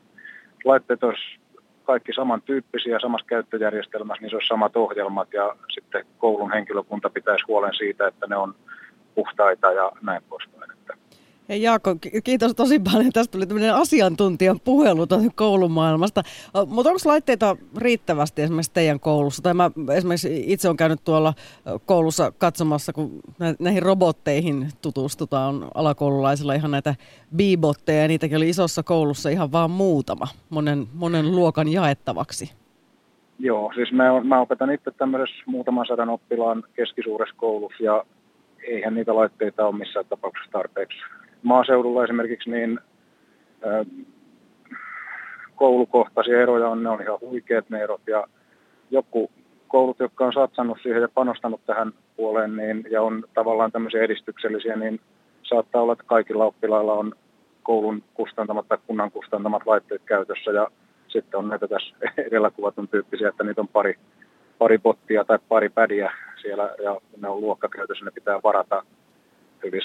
laitteet olisi kaikki samantyyppisiä samassa käyttöjärjestelmässä, niin se olisi samat ohjelmat ja sitten koulun henkilökunta pitäisi huolen siitä, että ne on puhtaita ja näin poispäin. Hei Jaakko, kiitos tosi paljon. Tästä tuli tämmöinen asiantuntijan puhelu koulumaailmasta. Mutta onko laitteita riittävästi esimerkiksi teidän koulussa? Tai mä esimerkiksi itse olen käynyt tuolla koulussa katsomassa, kun näihin robotteihin tutustutaan alakoululaisilla ihan näitä bibotteja. Ja niitäkin oli isossa koulussa ihan vaan muutama, monen, monen luokan jaettavaksi. Joo, siis mä, mä opetan itse tämmöisessä muutaman sadan oppilaan keskisuuressa koulussa ja eihän niitä laitteita ole missään tapauksessa tarpeeksi maaseudulla esimerkiksi niin koulukohtaisia eroja on, ne on ihan huikeat ne erot. Ja joku koulut, jotka on satsannut siihen ja panostanut tähän puoleen niin, ja on tavallaan tämmöisiä edistyksellisiä, niin saattaa olla, että kaikilla oppilailla on koulun kustantamat tai kunnan kustantamat laitteet käytössä. Ja sitten on näitä tässä edellä kuvatun tyyppisiä, että niitä on pari, pari bottia tai pari pädiä siellä ja ne on luokkakäytössä, ne pitää varata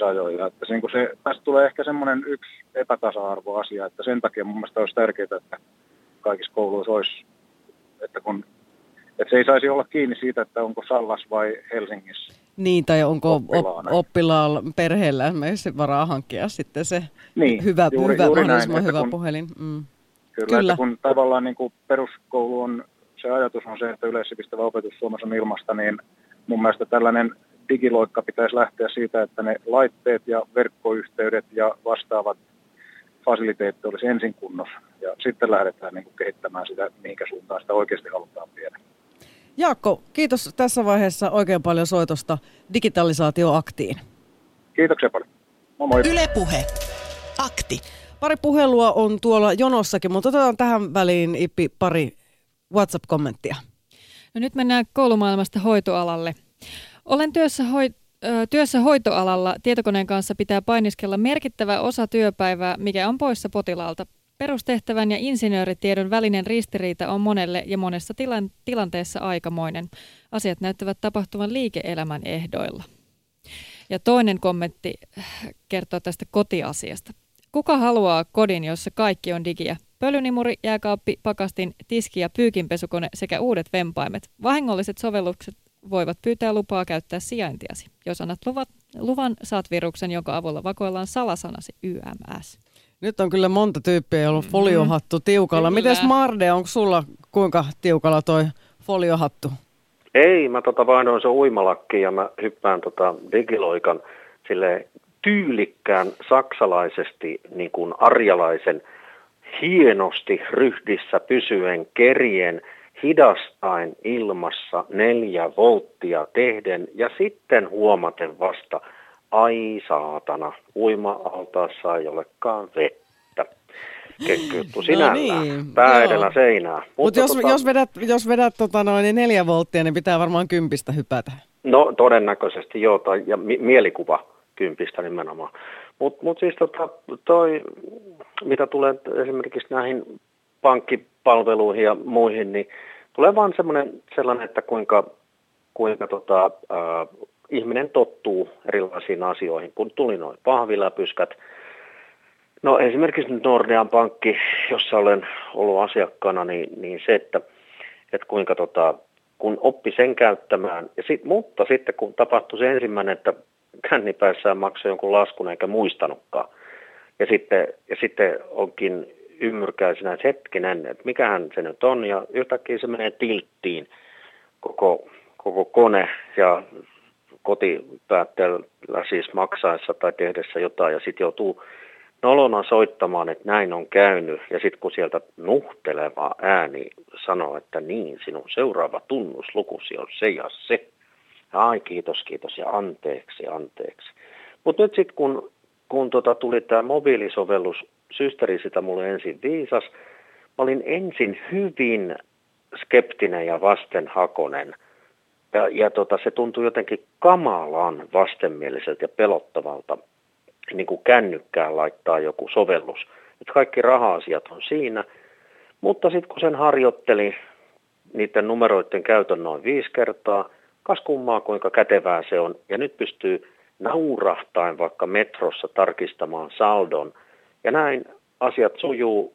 ajoin. Että se, niin se, tästä tulee ehkä semmoinen yksi epätasa-arvoasia, että sen takia mun mielestä olisi tärkeää, että kaikissa kouluissa olisi, että kun että se ei saisi olla kiinni siitä, että onko Sallas vai Helsingissä. Niin, tai onko oppilaana. oppilaalla perheellä esimerkiksi varaa hankkia sitten se niin, hyvä, juuri, hyvä, juuri mahdollisimman näin, hyvä kun, puhelin. Mm. Kyllä, kyllä. Että kun tavallaan niin kuin peruskoulu on, se ajatus on se, että yleissivistävä opetus Suomessa on ilmasta, niin mun mielestä tällainen digiloikka pitäisi lähteä siitä, että ne laitteet ja verkkoyhteydet ja vastaavat fasiliteetti olisi ensin kunnossa. Ja sitten lähdetään niin kuin kehittämään sitä, mihinkä suuntaan sitä oikeasti halutaan viedä. Jaakko, kiitos tässä vaiheessa oikein paljon soitosta digitalisaatioaktiin. Kiitoksia paljon. Moi moi. Ylepuhe. Akti. Pari puhelua on tuolla jonossakin, mutta otetaan tähän väliin Ippi pari WhatsApp-kommenttia. No nyt mennään koulumaailmasta hoitoalalle. Olen työssä, hoi, työssä hoitoalalla. Tietokoneen kanssa pitää painiskella merkittävä osa työpäivää, mikä on poissa potilaalta. Perustehtävän ja insinööritiedon välinen ristiriita on monelle ja monessa tilan, tilanteessa aikamoinen. Asiat näyttävät tapahtuvan liike-elämän ehdoilla. Ja toinen kommentti kertoo tästä kotiasiasta. Kuka haluaa kodin, jossa kaikki on digiä? Pölynimuri, jääkaappi, pakastin, tiski ja pyykinpesukone sekä uudet vempaimet. Vahingolliset sovellukset voivat pyytää lupaa käyttää sijaintiasi. Jos annat luvat, luvan, saat viruksen, jonka avulla vakoillaan salasanasi YMS. Nyt on kyllä monta tyyppiä, jolla on mm-hmm. foliohattu tiukalla. Miten Marde, onko sulla kuinka tiukalla toi foliohattu? Ei, mä tota vaihdoin se uimalakki ja mä hyppään tota digiloikan sille tyylikkään saksalaisesti niin kuin arjalaisen hienosti ryhdissä pysyen kerien hidastain ilmassa neljä volttia tehden ja sitten huomaten vasta, ai saatana, uima-altaassa ei olekaan vettä. Kekkyyttu no sinällään, no niin, pää edellä seinää. Mutta Mut jos, tota, jos vedät, jos vedät tota noin, niin neljä volttia, niin pitää varmaan kympistä hypätä. No todennäköisesti joo, tai, ja mi- mielikuva kympistä nimenomaan. Mutta mut siis tota, toi, mitä tulee esimerkiksi näihin pankkipalveluihin ja muihin, niin tulee vaan semmoinen sellainen, että kuinka, kuinka tota, äh, ihminen tottuu erilaisiin asioihin, kun tuli noin pahviläpyskät. No esimerkiksi nyt Nordean Pankki, jossa olen ollut asiakkaana, niin, niin se, että, että kuinka tota, kun oppi sen käyttämään, ja sit, mutta sitten kun tapahtui se ensimmäinen, että kännipäissään maksoi jonkun laskun eikä muistanutkaan, ja sitten, ja sitten onkin ymmyrkäisenä, että hetkinen, että mikähän se nyt on, ja yhtäkkiä se menee tilttiin koko, koko kone, ja kotipäätteellä siis maksaessa tai tehdessä jotain, ja sitten joutuu nolona soittamaan, että näin on käynyt, ja sitten kun sieltä nuhteleva ääni sanoo, että niin, sinun seuraava tunnuslukusi on se ja se. Ai kiitos, kiitos ja anteeksi, anteeksi. Mutta nyt sitten kun, kun tota tuli tämä mobiilisovellus systeri sitä mulle ensin viisas. Mä olin ensin hyvin skeptinen ja vastenhakonen. Ja, ja tota, se tuntui jotenkin kamalan vastenmieliseltä ja pelottavalta niin kuin kännykkään laittaa joku sovellus. Nyt kaikki raha-asiat on siinä. Mutta sitten kun sen harjoitteli niiden numeroiden käytön noin viisi kertaa, kas kummaa kuinka kätevää se on. Ja nyt pystyy naurahtain vaikka metrossa tarkistamaan saldon – ja näin asiat sujuu.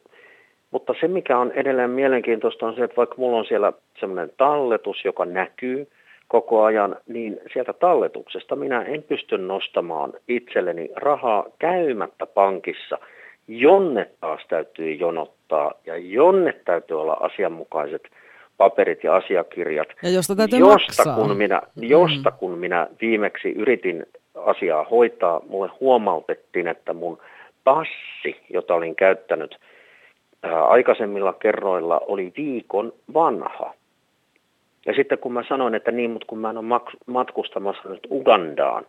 Mutta se, mikä on edelleen mielenkiintoista, on se, että vaikka mulla on siellä semmoinen talletus, joka näkyy, koko ajan, niin sieltä talletuksesta minä en pysty nostamaan itselleni rahaa käymättä pankissa, jonne taas täytyy jonottaa ja jonne täytyy olla asianmukaiset paperit ja asiakirjat. Ja josta täytyy josta maksaa. kun minä, josta kun minä viimeksi yritin asiaa hoitaa, mulle huomautettiin, että mun passi, jota olin käyttänyt ää, aikaisemmilla kerroilla, oli viikon vanha. Ja sitten kun mä sanoin, että niin, mutta kun mä en ole matkustamassa nyt Ugandaan,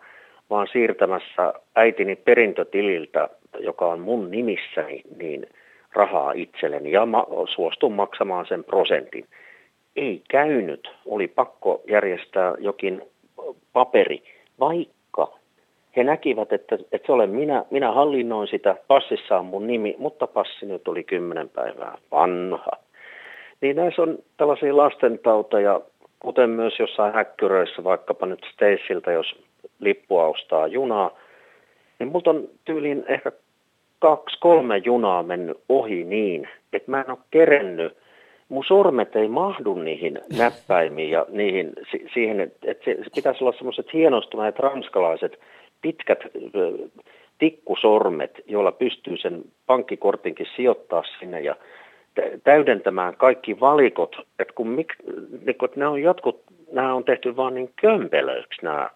vaan siirtämässä äitini perintötililtä, joka on mun nimissäni, niin rahaa itselleni ja ma- suostun maksamaan sen prosentin. Ei käynyt, oli pakko järjestää jokin paperi, vaikka he näkivät, että, että se olen minä, minä hallinnoin sitä, passissa on mun nimi, mutta passi nyt oli kymmenen päivää vanha. Niin näissä on tällaisia lastentauteja, kuten myös jossain häkkyröissä, vaikkapa nyt Staceilta, jos lippua ostaa junaa, niin multa on tyyliin ehkä kaksi, kolme junaa mennyt ohi niin, että mä en ole kerennyt, mun sormet ei mahdu niihin näppäimiin ja niihin, si- siihen, että, että se, se pitäisi olla semmoiset hienostuneet ranskalaiset pitkät tikkusormet, joilla pystyy sen pankkikortinkin sijoittaa sinne ja tä- täydentämään kaikki valikot, että kun mik, niin kun ne on jotkut, nämä on tehty vaan niin kömpelöiksi nämä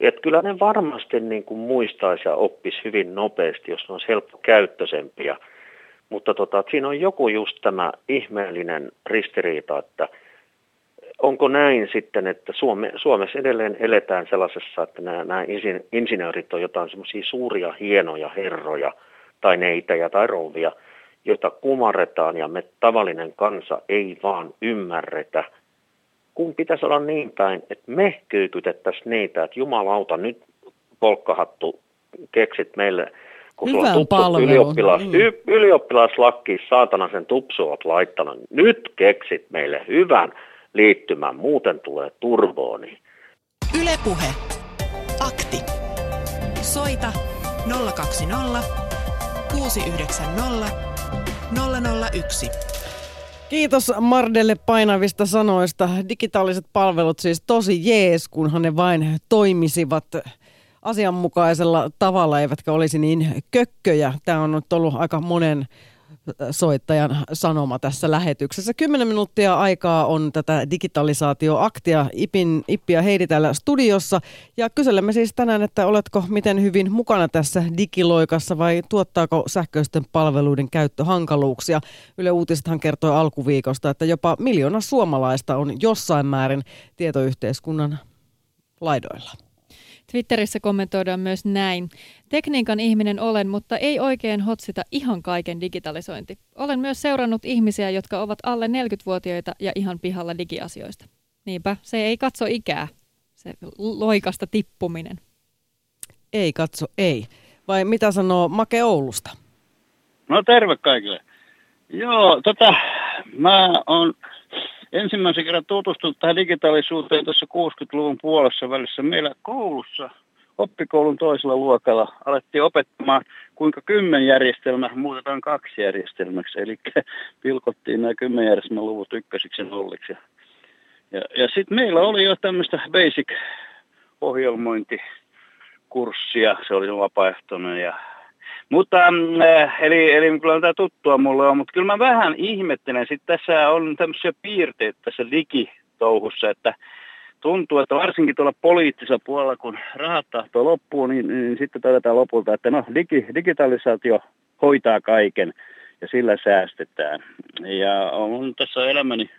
että kyllä ne varmasti niin kuin muistaisi ja oppisi hyvin nopeasti, jos ne olisi helppokäyttöisempiä. Mutta tota, siinä on joku just tämä ihmeellinen ristiriita, että onko näin sitten, että Suome, Suomessa edelleen eletään sellaisessa, että nämä, nämä insin- insinöörit on jotain semmoisia suuria hienoja herroja tai neitejä tai rouvia, joita kumarretaan ja me tavallinen kansa ei vaan ymmärretä, kun pitäisi olla niin päin, että me kyykytettäisiin niitä, että jumalauta nyt polkkahattu keksit meille, kun sulla on palvelun, ylioppilas, niin. y, ylioppilaslakki, saatana sen tupsu oot laittanut, nyt keksit meille hyvän liittymän, muuten tulee turbooni. Ylepuhe. Akti. Soita 020 690 001. Kiitos Mardelle painavista sanoista. Digitaaliset palvelut siis tosi jees, kunhan ne vain toimisivat asianmukaisella tavalla, eivätkä olisi niin kökköjä. Tämä on nyt ollut aika monen soittajan sanoma tässä lähetyksessä. Kymmenen minuuttia aikaa on tätä digitalisaatioaktia. Ipin, Ippi ja Heidi täällä studiossa. Ja kyselemme siis tänään, että oletko miten hyvin mukana tässä digiloikassa vai tuottaako sähköisten palveluiden käyttö hankaluuksia? Yle Uutisethan kertoi alkuviikosta, että jopa miljoona suomalaista on jossain määrin tietoyhteiskunnan laidoilla. Twitterissä kommentoidaan myös näin. Tekniikan ihminen olen, mutta ei oikein hotsita ihan kaiken digitalisointi. Olen myös seurannut ihmisiä, jotka ovat alle 40-vuotiaita ja ihan pihalla digiasioista. Niinpä, se ei katso ikää, se loikasta tippuminen. Ei katso, ei. Vai mitä sanoo Make Oulusta? No terve kaikille. Joo, tota, mä oon ensimmäisen kerran tutustunut tähän digitaalisuuteen tuossa 60-luvun puolessa välissä. Meillä koulussa, oppikoulun toisella luokalla, alettiin opettamaan, kuinka kymmenjärjestelmä muutetaan kaksi järjestelmäksi. Eli pilkottiin nämä kymmenjärjestelmän luvut ykkösiksi ja nolliksi. Ja, ja, sitten meillä oli jo tämmöistä basic-ohjelmointikurssia, se oli vapaaehtoinen ja mutta äh, eli, eli kyllä tämä tuttua mulle on, mutta kyllä mä vähän ihmettelen. Sitten tässä on tämmöisiä piirteitä tässä digitouhussa, että tuntuu, että varsinkin tuolla poliittisella puolella, kun rahat tahtoo loppuun, niin, niin sitten todetaan lopulta, että no digi, digitalisaatio hoitaa kaiken ja sillä säästetään. Ja on tässä elämäni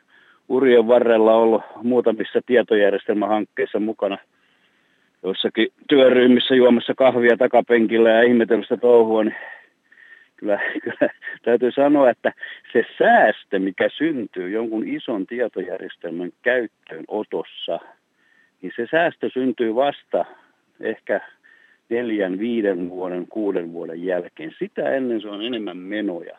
urien varrella ollut muutamissa tietojärjestelmähankkeissa mukana – jossakin työryhmissä juomassa kahvia takapenkillä ja ihmetellystä touhua, niin kyllä, <laughs> kyllä täytyy sanoa, että se säästö, mikä syntyy jonkun ison tietojärjestelmän käyttöönotossa, niin se säästö syntyy vasta ehkä neljän, viiden vuoden, kuuden vuoden jälkeen. Sitä ennen se on enemmän menoja.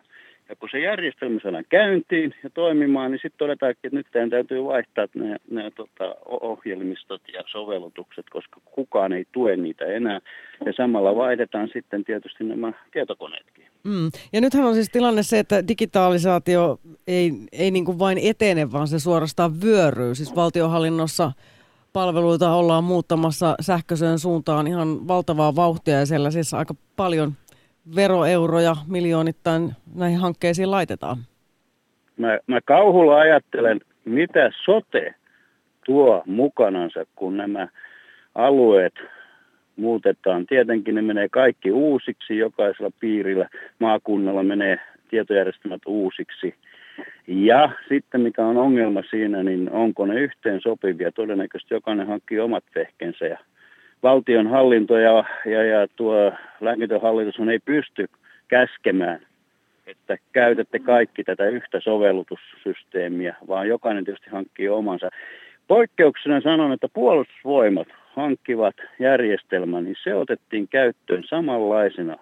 Ja kun se järjestelmä saadaan käyntiin ja toimimaan, niin sitten todetaan, että nyt täytyy vaihtaa nämä, nämä tota, ohjelmistot ja sovellutukset, koska kukaan ei tue niitä enää. Ja samalla vaihdetaan sitten tietysti nämä tietokoneetkin. Mm. Ja nythän on siis tilanne se, että digitalisaatio ei, ei niin kuin vain etene, vaan se suorastaan vyöryy. Siis valtiohallinnossa palveluita ollaan muuttamassa sähköiseen suuntaan ihan valtavaa vauhtia ja siellä siis aika paljon veroeuroja miljoonittain näihin hankkeisiin laitetaan. Mä, mä kauhulla ajattelen, mitä sote tuo mukanansa, kun nämä alueet muutetaan. Tietenkin ne menee kaikki uusiksi, jokaisella piirillä, maakunnalla menee tietojärjestelmät uusiksi. Ja sitten mikä on ongelma siinä, niin onko ne yhteen sopivia. Todennäköisesti jokainen hankkii omat vehkensä ja valtion hallinto ja, ja, ja tuo lääkintöhallitus ei pysty käskemään, että käytätte kaikki tätä yhtä sovellutussysteemiä, vaan jokainen tietysti hankkii omansa. Poikkeuksena sanon, että puolustusvoimat hankkivat järjestelmän, niin se otettiin käyttöön samanlaisena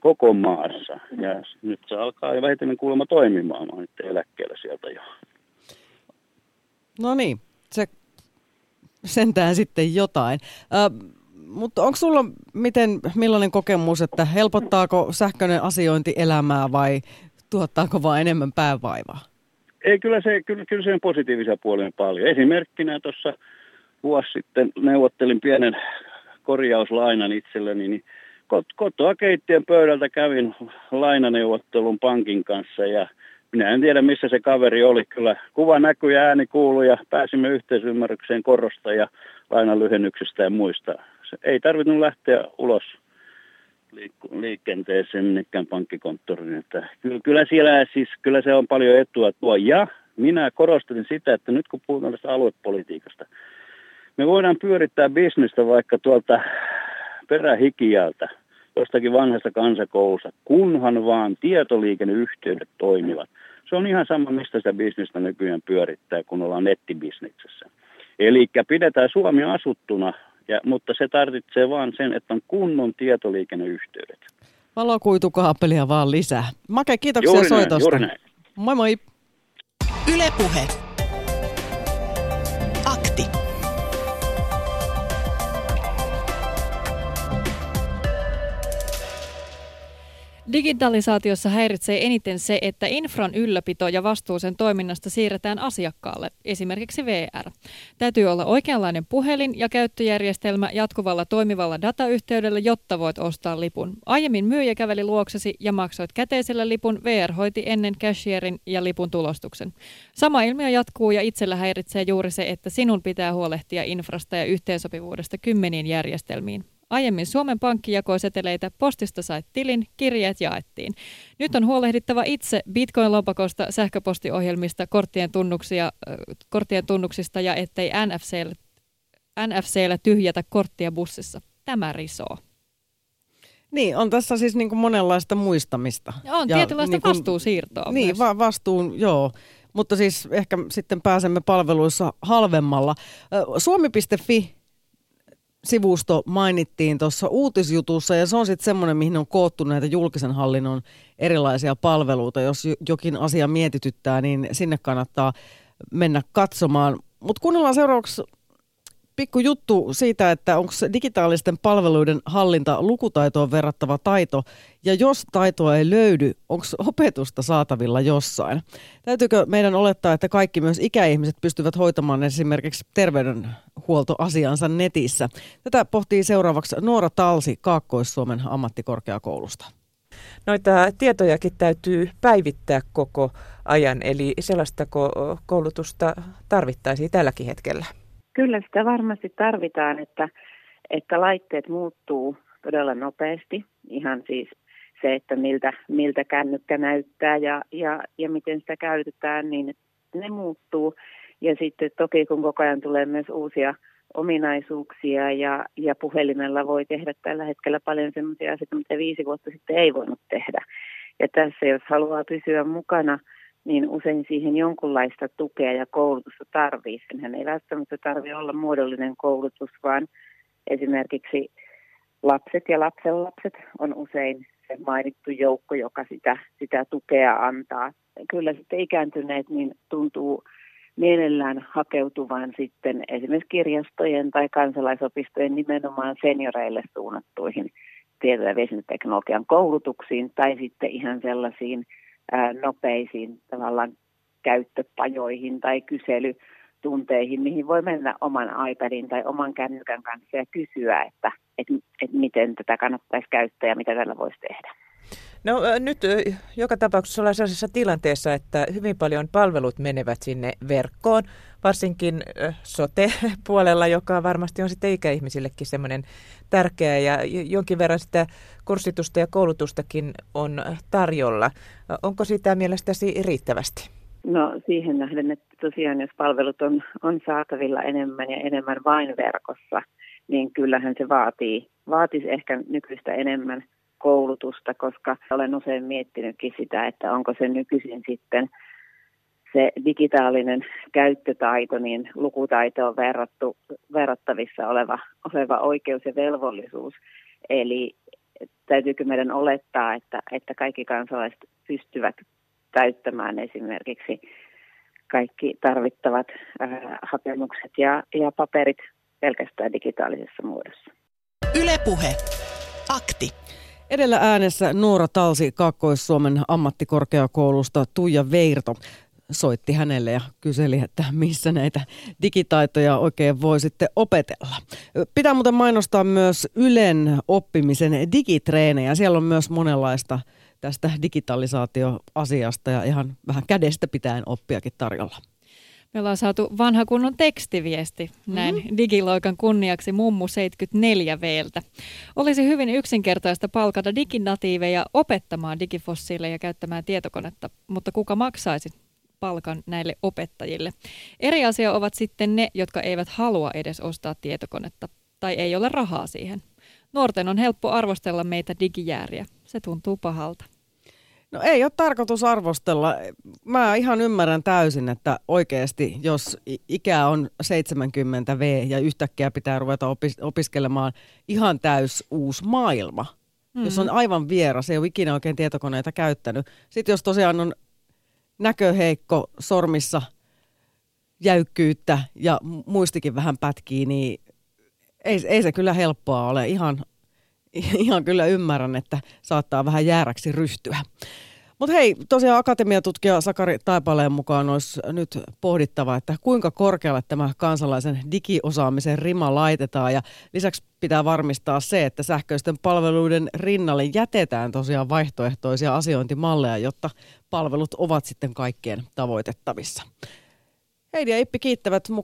koko maassa. Ja nyt se alkaa jo vähitellen kuulemma toimimaan. Mä nyt eläkkeellä sieltä jo. No niin, se sentään sitten jotain. Äh, mutta onko sulla miten, millainen kokemus, että helpottaako sähköinen asiointi elämää vai tuottaako vain enemmän päävaivaa? Ei, kyllä se, kyllä, kyllä se on positiivisia puolia paljon. Esimerkkinä tuossa vuosi sitten neuvottelin pienen korjauslainan itselleni, niin kotoa keittiön pöydältä kävin lainaneuvottelun pankin kanssa ja minä en tiedä missä se kaveri oli. Kyllä kuva näkyi ja ääni kuului ja pääsimme yhteisymmärrykseen korosta ja lainan lyhennyksestä ja muista. Se ei tarvinnut lähteä ulos liikenteeseen minnekään pankkikonttoriin. Että kyllä, kyllä, siellä siis, kyllä se on paljon etua tuo. Ja minä korostin sitä, että nyt kun puhutaan tästä aluepolitiikasta, me voidaan pyörittää bisnestä vaikka tuolta perähikiältä, jostakin vanhasta kansakoulusta, kunhan vaan tietoliikenneyhteydet toimivat. Se on ihan sama, mistä sitä bisnestä nykyään pyörittää, kun ollaan nettibisneksessä. Eli pidetään Suomi asuttuna, ja, mutta se tarvitsee vaan sen, että on kunnon tietoliikenneyhteydet. Valokuitukaapelia vaan lisää. Make, kiitoksia juuri soitosta. Näin, juuri näin. Moi moi. Ylepuhe. Digitalisaatiossa häiritsee eniten se, että infran ylläpito ja vastuu sen toiminnasta siirretään asiakkaalle, esimerkiksi VR. Täytyy olla oikeanlainen puhelin ja käyttöjärjestelmä jatkuvalla toimivalla datayhteydellä, jotta voit ostaa lipun. Aiemmin myyjä käveli luoksesi ja maksoit käteisellä lipun, VR hoiti ennen cashierin ja lipun tulostuksen. Sama ilmiö jatkuu ja itsellä häiritsee juuri se, että sinun pitää huolehtia infrasta ja yhteensopivuudesta kymmeniin järjestelmiin. Aiemmin Suomen Pankki jakoi seteleitä, postista sait tilin, kirjeet jaettiin. Nyt on huolehdittava itse Bitcoin-lompakosta, sähköpostiohjelmista, korttien, tunnuksia, korttien tunnuksista ja ettei NFCllä, NFCllä tyhjätä korttia bussissa. Tämä risoo. Niin, on tässä siis niin kuin monenlaista muistamista. Ja on ja tietynlaista niin kuin, vastuusiirtoa Niin, va- vastuun, joo. Mutta siis ehkä sitten pääsemme palveluissa halvemmalla. Suomi.fi sivusto mainittiin tuossa uutisjutussa ja se on sitten semmoinen, mihin on koottu näitä julkisen hallinnon erilaisia palveluita. Jos jokin asia mietityttää, niin sinne kannattaa mennä katsomaan. Mutta kuunnellaan seuraavaksi pikku juttu siitä, että onko digitaalisten palveluiden hallinta lukutaitoon verrattava taito, ja jos taitoa ei löydy, onko opetusta saatavilla jossain? Täytyykö meidän olettaa, että kaikki myös ikäihmiset pystyvät hoitamaan esimerkiksi terveydenhuoltoasiansa netissä? Tätä pohtii seuraavaksi Noora Talsi Kaakkois-Suomen ammattikorkeakoulusta. Noita tietojakin täytyy päivittää koko ajan, eli sellaista koulutusta tarvittaisiin tälläkin hetkellä. Kyllä sitä varmasti tarvitaan, että, että laitteet muuttuu todella nopeasti. Ihan siis se, että miltä, miltä kännykkä näyttää ja, ja, ja miten sitä käytetään, niin ne muuttuu. Ja sitten toki kun koko ajan tulee myös uusia ominaisuuksia ja, ja puhelimella voi tehdä tällä hetkellä paljon sellaisia asioita, mitä viisi vuotta sitten ei voinut tehdä. Ja tässä jos haluaa pysyä mukana – niin usein siihen jonkunlaista tukea ja koulutusta tarvii. Senhän ei välttämättä tarvitse olla muodollinen koulutus, vaan esimerkiksi lapset ja lapsenlapset on usein se mainittu joukko, joka sitä, sitä tukea antaa. Kyllä sitten ikääntyneet niin tuntuu mielellään hakeutuvan sitten esimerkiksi kirjastojen tai kansalaisopistojen nimenomaan senioreille suunnattuihin tieto- ja viestintäteknologian koulutuksiin tai sitten ihan sellaisiin nopeisiin tavallaan käyttöpajoihin tai kysely, tunteihin, mihin voi mennä oman iPadin tai oman kännykän kanssa ja kysyä, että, että, että miten tätä kannattaisi käyttää ja mitä tällä voisi tehdä. No nyt joka tapauksessa ollaan sellaisessa tilanteessa, että hyvin paljon palvelut menevät sinne verkkoon, varsinkin sote-puolella, joka varmasti on sitten ikäihmisillekin semmoinen tärkeä ja jonkin verran sitä kurssitusta ja koulutustakin on tarjolla. Onko sitä mielestäsi riittävästi? No siihen nähden, että tosiaan jos palvelut on, on saatavilla enemmän ja enemmän vain verkossa, niin kyllähän se vaatii, vaatisi ehkä nykyistä enemmän koulutusta, koska olen usein miettinytkin sitä, että onko se nykyisin sitten se digitaalinen käyttötaito, niin lukutaito on verrattu, verrattavissa oleva, oleva oikeus ja velvollisuus. Eli täytyykö meidän olettaa, että, että kaikki kansalaiset pystyvät täyttämään esimerkiksi kaikki tarvittavat äh, hakemukset ja, ja paperit pelkästään digitaalisessa muodossa. Ylepuhe. Akti. Edellä äänessä Noora Talsi Kaakkois-Suomen ammattikorkeakoulusta Tuija Veirto soitti hänelle ja kyseli, että missä näitä digitaitoja oikein voi sitten opetella. Pitää muuten mainostaa myös Ylen oppimisen digitreenejä. Siellä on myös monenlaista tästä digitalisaatioasiasta ja ihan vähän kädestä pitäen oppiakin tarjolla. Me ollaan saatu vanha kunnon tekstiviesti näin mm-hmm. digiloikan kunniaksi mummu 74 veeltä. Olisi hyvin yksinkertaista palkata diginatiiveja opettamaan digifossiileja käyttämään tietokonetta, mutta kuka maksaisi palkan näille opettajille? Eri asia ovat sitten ne, jotka eivät halua edes ostaa tietokonetta tai ei ole rahaa siihen. Nuorten on helppo arvostella meitä digijääriä. Se tuntuu pahalta. No ei ole tarkoitus arvostella. Mä ihan ymmärrän täysin, että oikeasti jos ikä on 70 V ja yhtäkkiä pitää ruveta opis- opiskelemaan ihan täys uusi maailma, mm-hmm. jos on aivan vieras, ei ole ikinä oikein tietokoneita käyttänyt. Sitten jos tosiaan on näköheikko sormissa, jäykkyyttä ja muistikin vähän pätkii, niin ei, ei se kyllä helppoa ole. Ihan <laughs> ihan kyllä ymmärrän, että saattaa vähän jääräksi ryhtyä. Mutta hei, tosiaan akatemiatutkija Sakari Taipaleen mukaan olisi nyt pohdittava, että kuinka korkealle tämä kansalaisen digiosaamisen rima laitetaan. Ja lisäksi pitää varmistaa se, että sähköisten palveluiden rinnalle jätetään tosiaan vaihtoehtoisia asiointimalleja, jotta palvelut ovat sitten kaikkien tavoitettavissa. Heidi ja Ippi kiittävät mukaan.